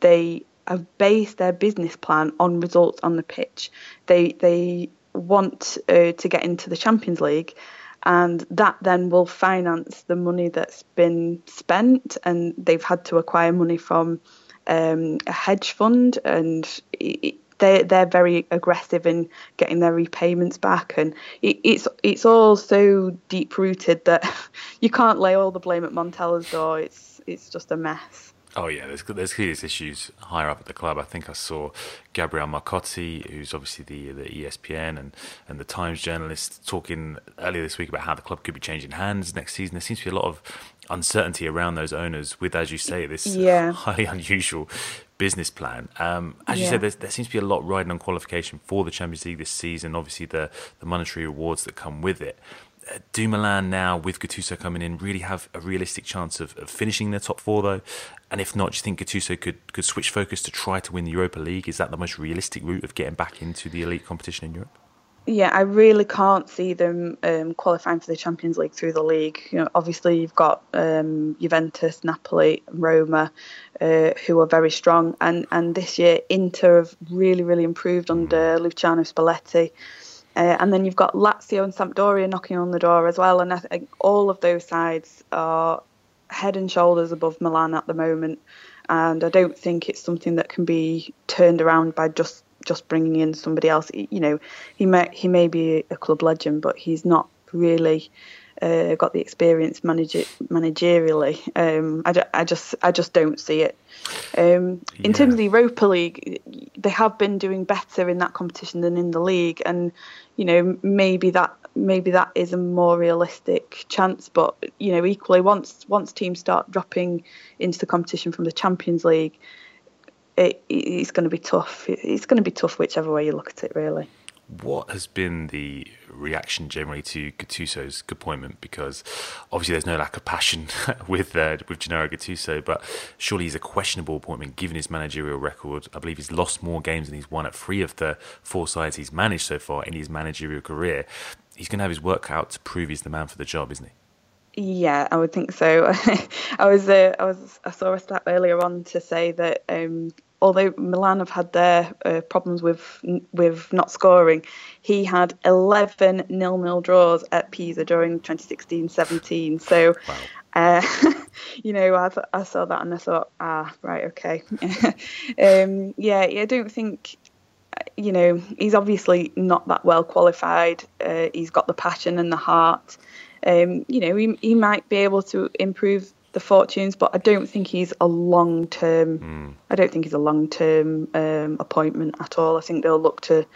they have based their business plan on results on the pitch. They they want uh, to get into the Champions League and that then will finance the money that's been spent. And they've had to acquire money from um, a hedge fund and it, they they're very aggressive in getting their repayments back. And it, it's it's all so deep rooted that you can't lay all the blame at Montella's door. It's it's just a mess Oh yeah, there's there's serious issues higher up at the club. I think I saw Gabriel Marcotti, who's obviously the the ESPN and, and the Times journalist, talking earlier this week about how the club could be changing hands next season. There seems to be a lot of uncertainty around those owners with, as you say, this yeah. highly unusual business plan. Um, as yeah. you said, there seems to be a lot riding on qualification for the Champions League this season. Obviously, the the monetary rewards that come with it do Milan now, with Gattuso coming in, really have a realistic chance of, of finishing their top four, though? And if not, do you think Gattuso could, could switch focus to try to win the Europa League? Is that the most realistic route of getting back into the elite competition in Europe? Yeah, I really can't see them um, qualifying for the Champions League through the league. You know, obviously you've got um, Juventus, Napoli, Roma, uh, who are very strong, and and this year Inter have really really improved under Luciano Spalletti. Uh, and then you've got Lazio and Sampdoria knocking on the door as well. And I think all of those sides are head and shoulders above Milan at the moment. And I don't think it's something that can be turned around by just just bringing in somebody else. You know, he may he may be a club legend, but he's not really uh, got the experience manager, managerially. Um, I, I just I just don't see it. Um, in yeah. terms of the Europa League, they have been doing better in that competition than in the league, and you know maybe that maybe that is a more realistic chance. But you know equally once once teams start dropping into the competition from the Champions League, it, it's going to be tough. It's going to be tough whichever way you look at it, really what has been the reaction generally to Gattuso's appointment? Because obviously there's no lack of passion with uh, with Gennaro Gattuso, but surely he's a questionable appointment given his managerial record. I believe he's lost more games than he's won at three of the four sides he's managed so far in his managerial career. He's going to have his work out to prove he's the man for the job, isn't he? Yeah, I would think so. I was uh, I was I saw a stat earlier on to say that um, although Milan have had their uh, problems with with not scoring, he had 11 nil-nil draws at Pisa during 2016-17. So, wow. uh, you know, I, I saw that and I thought, ah, right, okay. um, yeah, I don't think, you know, he's obviously not that well qualified. Uh, he's got the passion and the heart. Um, you know, he, he might be able to improve the fortunes, but I don't think he's a long term. Mm. I don't think he's a long term um, appointment at all. I think they'll look to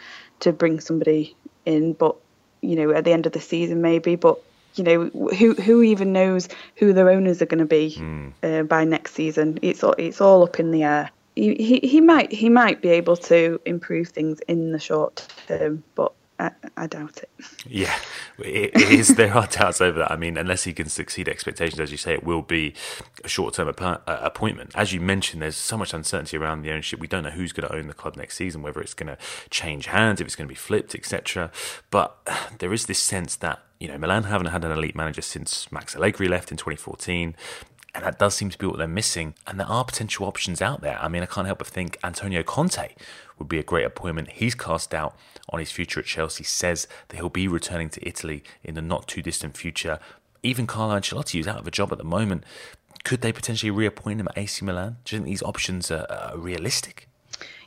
to bring somebody in, but you know, at the end of the season maybe. But you know, who who even knows who their owners are going to be mm. uh, by next season? It's all it's all up in the air. He, he he might he might be able to improve things in the short term, but I, I, doubt it. Yeah, it, is. there are doubts over that. I mean, unless he can succeed expectations, as you say, it will be a short-term uh, appointment. As you mentioned, there's so much uncertainty around the ownership. We don't know who's going to own the club next season, whether it's going to change hands, if it's going to be flipped, etc. But there is this sense that you know Milan haven't had an elite manager since Max Allegri left in 2014. And that does seem to be what they're missing. And there are potential options out there. I mean, I can't help but think Antonio Conte would be a great appointment. He's cast doubt on his future at Chelsea, says that he'll be returning to Italy in the not too distant future. Even Carlo Ancelotti, who's out of a job at the moment, could they potentially reappoint him at AC Milan? Do you think these options are, are realistic?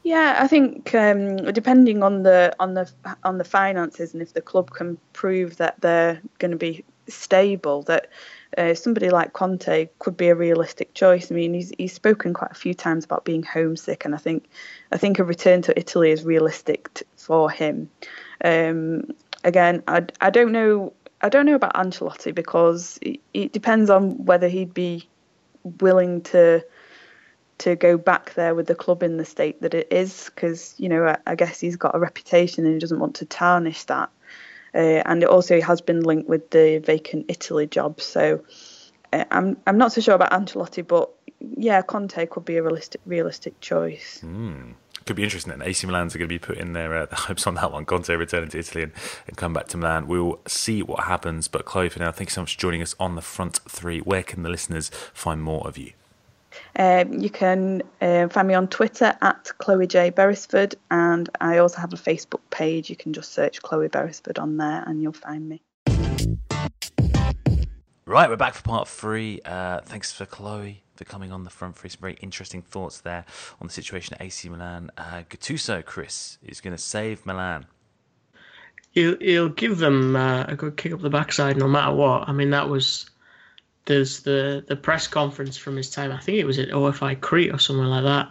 Yeah, I think um, depending on the on the on the finances and if the club can prove that they're going to be stable, that uh, somebody like Conte could be a realistic choice. I mean, he's he's spoken quite a few times about being homesick, and I think I think a return to Italy is realistic t- for him. Um, again, I, I don't know I don't know about Ancelotti because it, it depends on whether he'd be willing to to go back there with the club in the state that it is because you know I, I, guess he's got a reputation and he doesn't want to tarnish that uh, and it also has been linked with the vacant Italy job. So uh, I'm I'm not so sure about Ancelotti, but yeah, Conte could be a realistic realistic choice. Mm. Could be interesting. And AC Milan's are going to be putting their uh, hopes on that one. Conte returning to Italy and, and come back to Milan. We'll see what happens. But Chloe, for now, thank you so much for joining us on the front three. Where can the listeners find more of you? Um, you can uh, find me on Twitter at Chloe J Beresford, and I also have a Facebook page. You can just search Chloe Beresford on there, and you'll find me. Right, we're back for part three. Uh, thanks for Chloe for coming on the front for some very interesting thoughts there on the situation at AC Milan. Uh, Gattuso, Chris, is going to save Milan. He'll, he'll give them uh, a good kick up the backside no matter what. I mean, that was there's the the press conference from his time. I think it was at OFI Crete or something like that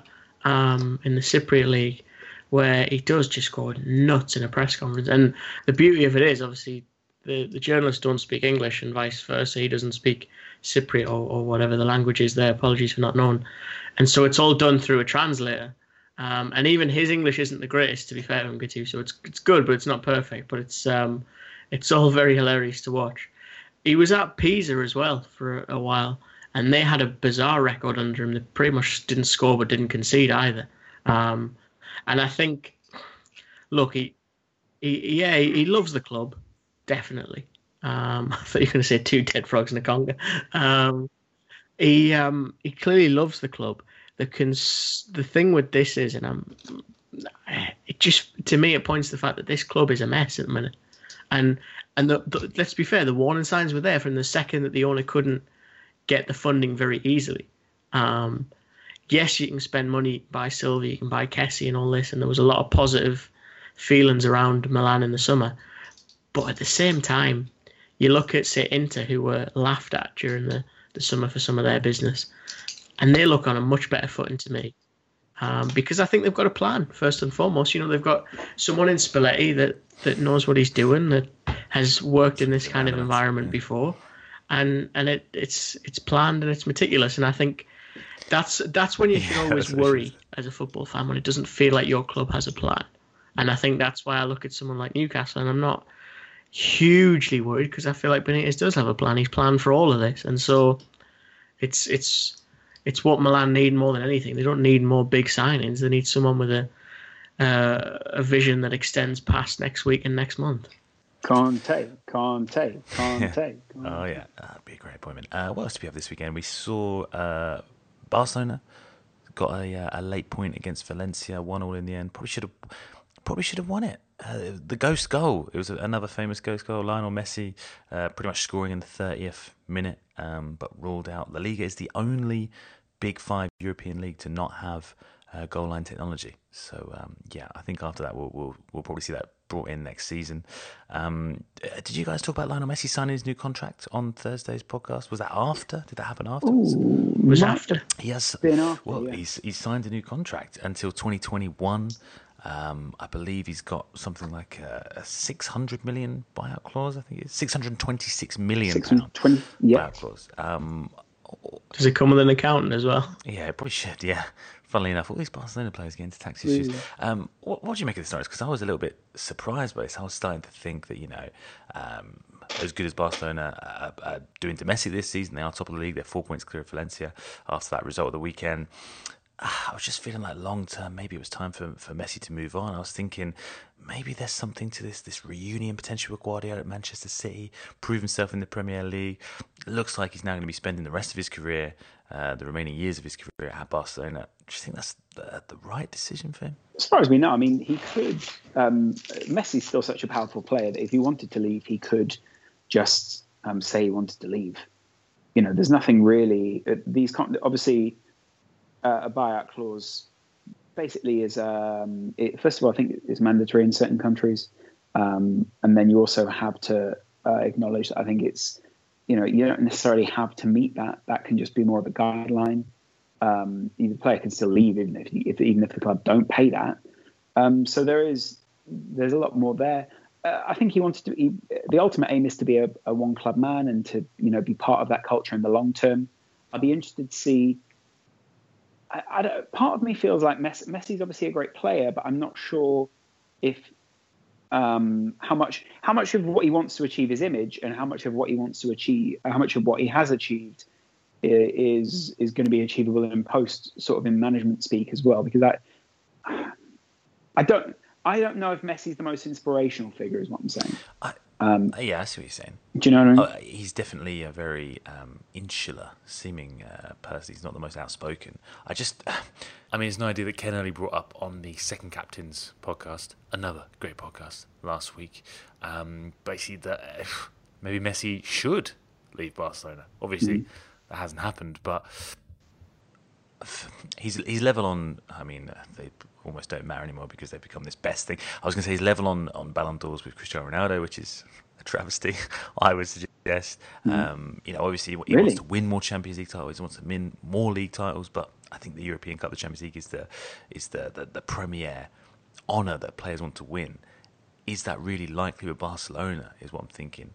um, in the Cypriot League, where he does just go nuts in a press conference. And the beauty of it is, obviously, the the journalists don't speak English and vice versa. He doesn't speak Cypriot or, or whatever the language is there. Apologies for not knowing. And so it's all done through a translator. Um, and even his English isn't the greatest, to be fair to him, So it's it's good, but it's not perfect. But it's um, it's all very hilarious to watch. He was at Pisa as well for a, while, and they had a bizarre record under him. They pretty much didn't score but didn't concede either. Um, and I think, look, he, he yeah, he loves the club, definitely. Um, I thought you were going to say two dead frogs in a conga. Um, he um, he clearly loves the club. The cons- the thing with this is, and I'm, it just to me it points to the fact that this club is a mess at the minute, and and the, the, let's be fair, the warning signs were there from the second that the owner couldn't get the funding very easily. Um, yes, you can spend money, buy Silva, you can buy Kessie and all this, and there was a lot of positive feelings around Milan in the summer. But at the same time, you look at say Inter, who were laughed at during the, the summer for some of their business, and they look on a much better footing to me. Um, because I think they've got a plan first and foremost. You know, they've got someone in Spalletti that, that knows what he's doing, that has worked in this kind of environment before, and and it, it's it's planned and it's meticulous. And I think that's that's when you should Yeah, always that's what it worry as a football fan when it doesn't feel like your club has a plan. And I think that's why I look at someone like Newcastle and I'm not hugely worried because I feel like Benitez does have a plan. He's planned for all of this, and so it's it's it's what Milan need more than anything. They don't need more big signings. They need someone with a uh, a vision that extends past next week and next month. Conte, Conte, Conte. Oh yeah, that'd be a great appointment. Uh, what else do we have this weekend? We saw uh, Barcelona got a, uh, a late point against Valencia, one all in the end. Probably should have probably should have won it. Uh, the ghost goal. It was another famous ghost goal. Lionel Messi, uh, pretty much scoring in the thirtieth minute, um, but ruled out. La Liga is the only Big Five European league to not have uh, goal line technology. So um, yeah, I think after that we'll, we'll we'll probably see that brought in next season. Um, uh, did you guys talk about Lionel Messi signing his new contract on Thursday's podcast? Was that after? Did that happen after? Was after. Been after, well, yeah. he's he's signed a new contract until 2021. Um, I believe he's got something like a, a 600 million buyout clause. I think it's 626 million Six pound twenty. Yeah, buyout clause. Um, Does it come with an accountant as well? yeah, it probably should. Yeah. Funnily enough, all these Barcelona players get into tax issues. Um, what, what do you make of this, Norris? Because I was a little bit surprised by this. I was starting to think that you know, um, as good as Barcelona are, are doing domestic this season, they are top of the league. They're four points clear of Valencia after that result of the weekend. I was just feeling like long term, maybe it was time for, for Messi to move on. I was thinking maybe there's something to this this reunion potential with Guardiola at Manchester City, prove himself in the Premier League. Looks like he's now going to be spending the rest of his career, uh, the remaining years of his career at Barcelona. Do you think that's the, the right decision for him? as far as we know, I mean, he could. Um, Messi's still such a powerful player that if he wanted to leave, he could just um, say he wanted to leave. You know, there's nothing really. Uh, these obviously uh, a buyout clause basically is um, it, first of all, I think it's mandatory in certain countries, um, and then you also have to uh, acknowledge that I think it's you know you don't necessarily have to meet that. That can just be more of a guideline. Um, the player can still leave even if, if even if the club don't pay that. Um, so there is there's a lot more there. Uh, I think he wanted to. He, the ultimate aim is to be a, a one club man and to you know be part of that culture in the long term. I'd be interested to see. I, I part of me feels like Messi, Messi's obviously a great player, but I'm not sure if um, how much how much of what he wants to achieve is image, and how much of what he wants to achieve, how much of what he has achieved is is going to be achievable in post sort of in management speak as well. Because I I don't I don't know if Messi's the most inspirational figure, is what I'm saying. I, Um, yeah, I see what you're saying. do you know what I mean? Oh, he's definitely a very um, insular seeming uh, person. He's not the most outspoken. I just, I mean, it's no idea that Ken Early brought up on the Second Captains podcast, another great podcast last week. Um, basically, that uh, maybe Messi should leave Barcelona. Obviously, that hasn't happened, but he's he's level on. I mean, uh, they almost don't matter anymore because they've become this best thing. I was going to say he's level on on Ballon d'Ors with Cristiano Ronaldo, which is a travesty. I would suggest. Um, you know, obviously he Really? wants to win more Champions League titles. He wants to win more league titles, but I think the European Cup, the Champions League, is the is the the, the premier honour that players want to win. Is that really likely with Barcelona? Is what I'm thinking.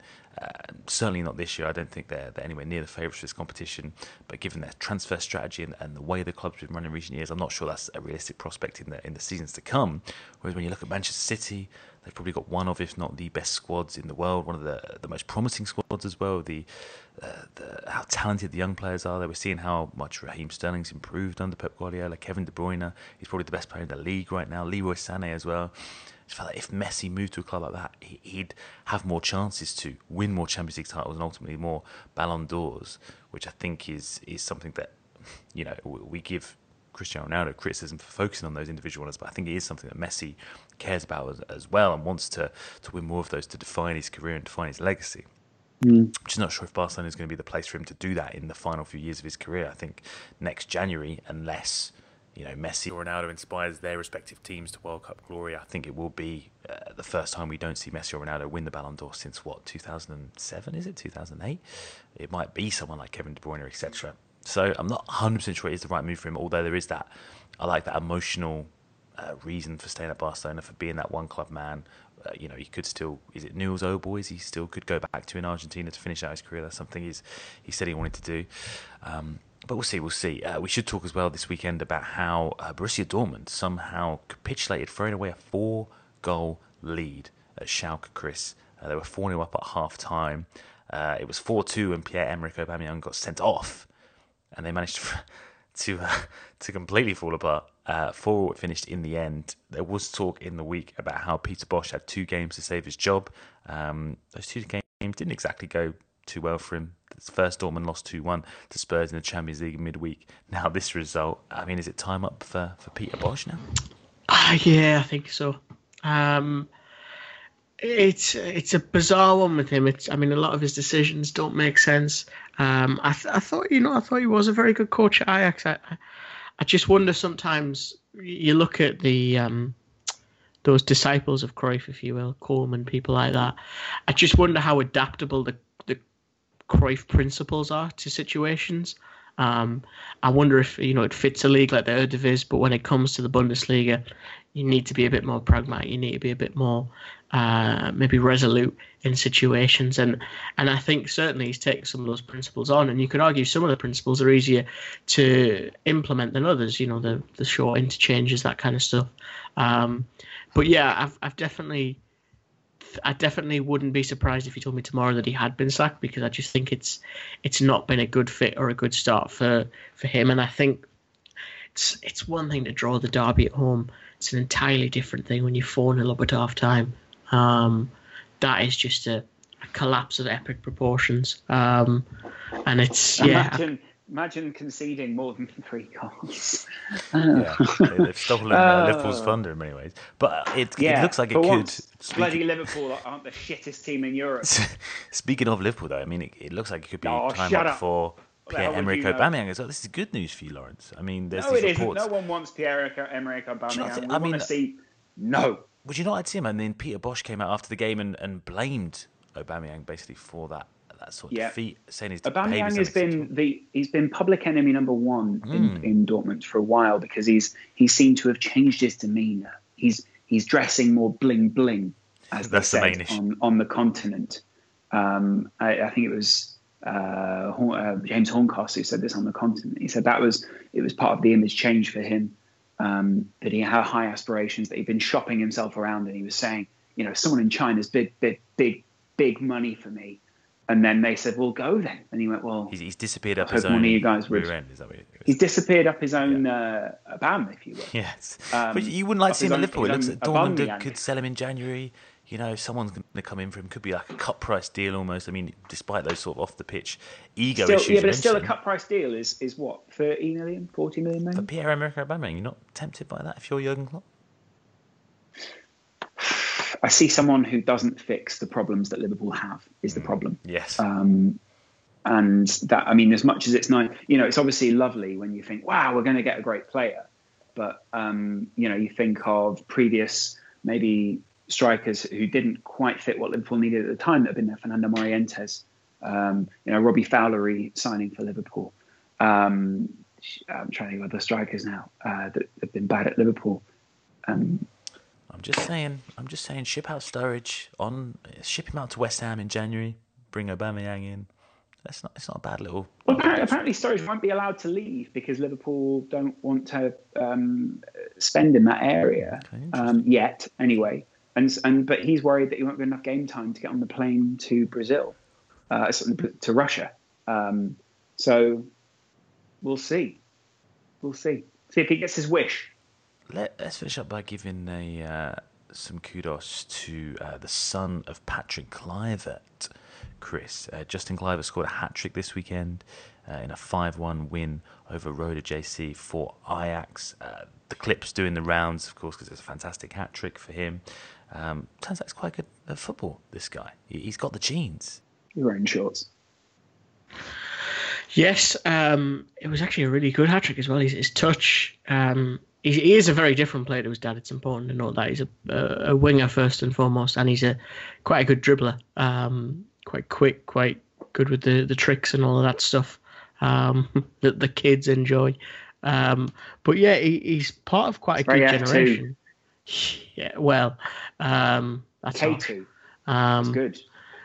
Certainly not this year. I don't think they're, they're anywhere near the favourites for this competition. But given their transfer strategy and, and the way the club's been run in recent years, I'm not sure that's a realistic prospect in the in the seasons to come. Whereas when you look at Manchester City, they've probably got one of, if not the best squads in the world, one of the the most promising squads as well. The, uh, the how talented the young players are. They were seeing how much Raheem Sterling's improved under Pep Guardiola. Kevin De Bruyne, he's probably the best player in the league right now. Leroy Sané as well. I just felt like if Messi moved to a club like that, he- he'd have more chances to win more Champions League titles and ultimately more Ballon d'Ors, which I think is is something that you know we give Cristiano Ronaldo criticism for focusing on those individual ones, but I think it is something that Messi cares about as, as well and wants to to win more of those to define his career and define his legacy. Mm. I'm just not sure if Barcelona is going to be the place for him to do that in the final few years of his career. I think next January, unless you know Messi or Ronaldo inspires their respective teams to World Cup glory, I think it will be uh, the first time we don't see Messi or Ronaldo win the Ballon d'Or since what 2007 is it 2008? It might be someone like Kevin De Bruyne, etc. So I'm not 100% sure it is the right move for him. Although there is that, I like that emotional uh, reason for staying at Barcelona for being that one club man. Uh, you know, he could still. Is it Newell's old boys? He still could go back to in Argentina to finish out his career. That's something he's he said he wanted to do. Um, but we'll see. We'll see. Uh, we should talk as well this weekend about how uh, Borussia Dortmund somehow capitulated, throwing away a four-goal lead at Schalke. Chris, uh, they were four 0 up at half time. Uh, it was four two, and Pierre Emerick Aubameyang got sent off, and they managed to to, uh, to completely fall apart. Uh, four finished in the end. There was talk in the week about how Peter Bosz had two games to save his job. Um, those two games didn't exactly go too well for him. First, Dortmund lost 2 1 to Spurs in the Champions League midweek. Now, this result, I mean, is it time up for, for Peter Bosz now? Uh, yeah, I think so. Um, it's it's a bizarre one with him. It's I mean a lot of his decisions don't make sense. Um, I th- I thought you know I thought he was a very good coach at Ajax. I, I just wonder sometimes you look at the um, those disciples of Cruyff, if you will, Koeman, people like that. I just wonder how adaptable the Cruyff principles are to situations. Um, I wonder if you know it fits a league like the Eredivisie, but when it comes to the Bundesliga, you need to be a bit more pragmatic. You need to be a bit more uh, maybe resolute in situations, and and I think certainly he's taken some of those principles on. And you could argue some of the principles are easier to implement than others. You know, the the short interchanges, that kind of stuff. Um, but yeah, I've I've definitely. I definitely wouldn't be surprised if you told me tomorrow that he had been sacked because I just think it's it's not been a good fit or a good start for, for him. And I think it's it's one thing to draw the derby at home. It's an entirely different thing when you're 4 0 up at half time. Um, that is just a, a, collapse of epic proportions. Um, and it's, yeah. Imagine conceding more than three goals. yeah, they've stolen uh, Liverpool's thunder in many ways. But it, yeah, it looks like it could. Once, bloody Liverpool aren't the shittest team in Europe. Speaking of Liverpool, though, I mean, it, it looks like it could be oh, time up, up for Pierre Emerick Aubameyang as well. This is good news for you, Lawrence. I mean, there's no, these it reports. Isn't. No one wants Pierre Emerick Aubameyang. Th- I mean, see no. Would you not like to see him? And then Peter Bosz came out after the game and, and blamed Aubameyang basically for that that sort of yeah. defeat, saying his Aubameyang has been the he's been public enemy number one mm. in, hmm. in Dortmund for a while because he's he seemed to have changed his demeanour. He's he's dressing more bling bling, as That's they said the on, on the continent. Um, I, I think it was uh, uh, James Horncastle who said this on the continent. He said that was it was part of the image change for him. Um, that he had high aspirations, that he'd been shopping himself around, and he was saying, you know, someone in China's big, big, big, big money for me. And then they said, "Well, go then." And he went, "Well, he's, he's disappeared up his own one of you guys would. End, is that what he's disappeared up his own yeah. uh, BAM, if you will. Yes, um, but you wouldn't like to see him at Liverpool. It looks like Dortmund could sell him in January you know, someone's going to come in for him. Could be like a cut price deal almost. I mean, despite those sort of off the pitch ego still, issues. Yeah, but it's still a cut price deal. Is is what 30 million, 40 million maybe? But Pierre Emerick Aubameyang, you're not tempted by that if you're Jurgen Klopp. I see someone who doesn't fix the problems that Liverpool have is the mm, problem. Yes. Um, and that I mean, as much as it's nice, you know, it's obviously lovely when you think, "Wow, we're going to get a great player," but um, you know, you think of previous maybe strikers who didn't quite fit what Liverpool needed at the time that have been there. Fernando Morientes, um, you know, Robbie Fowlery signing for Liverpool. Um, I'm trying to think of other strikers now uh, that have been bad at Liverpool. Um, just saying. I'm just saying. Ship out Sturridge on. Ship him out to West Ham in January. Bring Aubameyang in. That's not. It's not a bad little. Well, apparently, apparently Sturridge won't be allowed to leave because Liverpool don't want to um, spend in that area okay, um, yet. Anyway, and and but he's worried that he won't get enough game time to get on the plane to Brazil, uh, to Russia. Um, so we'll see, we'll see. See if he gets his wish. Let, us finish up by giving a uh, some kudos to uh, the son of Patrick Kluivert, Chris. Uh, Justin Kluivert scored a hat trick this weekend uh, in a 5 1 win over Roda JC for Ajax. Uh, the clip's doing the rounds, of course, because it's a fantastic hat trick for him. Um, turns out he's quite good at football. This guy, he's got the genes. You're wearing shorts. Yes, um, it was actually a really good hat trick as well. His, his touch, um, he, he, is a very different player to his dad. It's important to note that he's a, a, a winger first and foremost, and he's a quite a good dribbler, um, quite quick, quite good with the, the tricks and all of that stuff um, that the kids enjoy. Um, but yeah, he, he's part of quite a good generation. Yeah, well, um, that's K two. Um, good.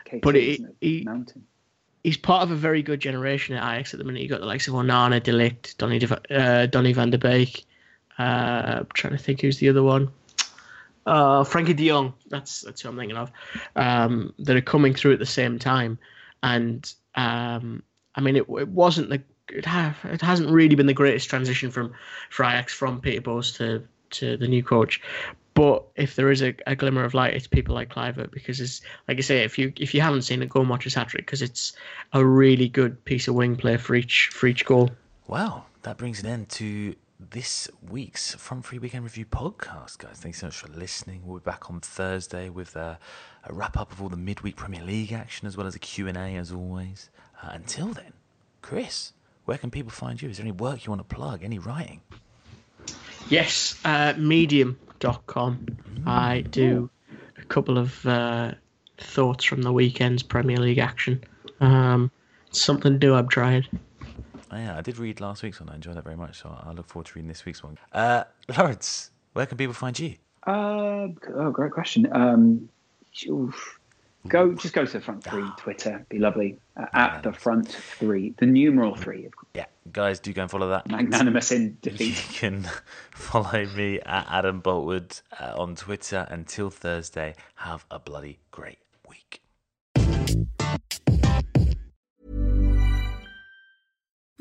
K2, but it, he, mountain he's part of a very good generation at Ajax at the minute. You've got the likes of Onana, De Ligt, Donny, uh, Donny van der Beek. Uh, I'm trying to think who's the other one. Uh, Frenkie De Jong. That's that's who I'm thinking of. Um, that are coming through at the same time, and um, I mean, it, it wasn't the it, ha- it hasn't really been the greatest transition from for from Peter Bosz to to the new coach, but if there is a, a glimmer of light, it's people like Kluivert because it's like I say, if you if you haven't seen it, go and watch his hat trick because it's a really good piece of wing play for each for each goal. Well, that brings an end to this week's Front Three Weekend Review podcast, guys. Thanks so much for listening. We'll be back on Thursday with a, a wrap up of all the midweek Premier League action as well as a Q and A as always. Uh, until then, Chris, where can people find you? Is there any work you want to plug? Any writing? Yes, uh, Medium com. I do a couple of uh, thoughts from the weekend's Premier League action. Um, something to do. I've tried. Oh, yeah, I did read last week's one. I enjoyed that very much, so I look forward to reading this week's one. Uh, Lawrence, where can people find you? Uh, oh, great question. Um, Go, just go to the front three Twitter. Be lovely. Uh, at the front three, the numeral three. Of course. Yeah, guys, do go and follow that. Magnanimous in defeat. You can follow me at Adam Boltwood uh, on Twitter. Until Thursday, have a bloody great week.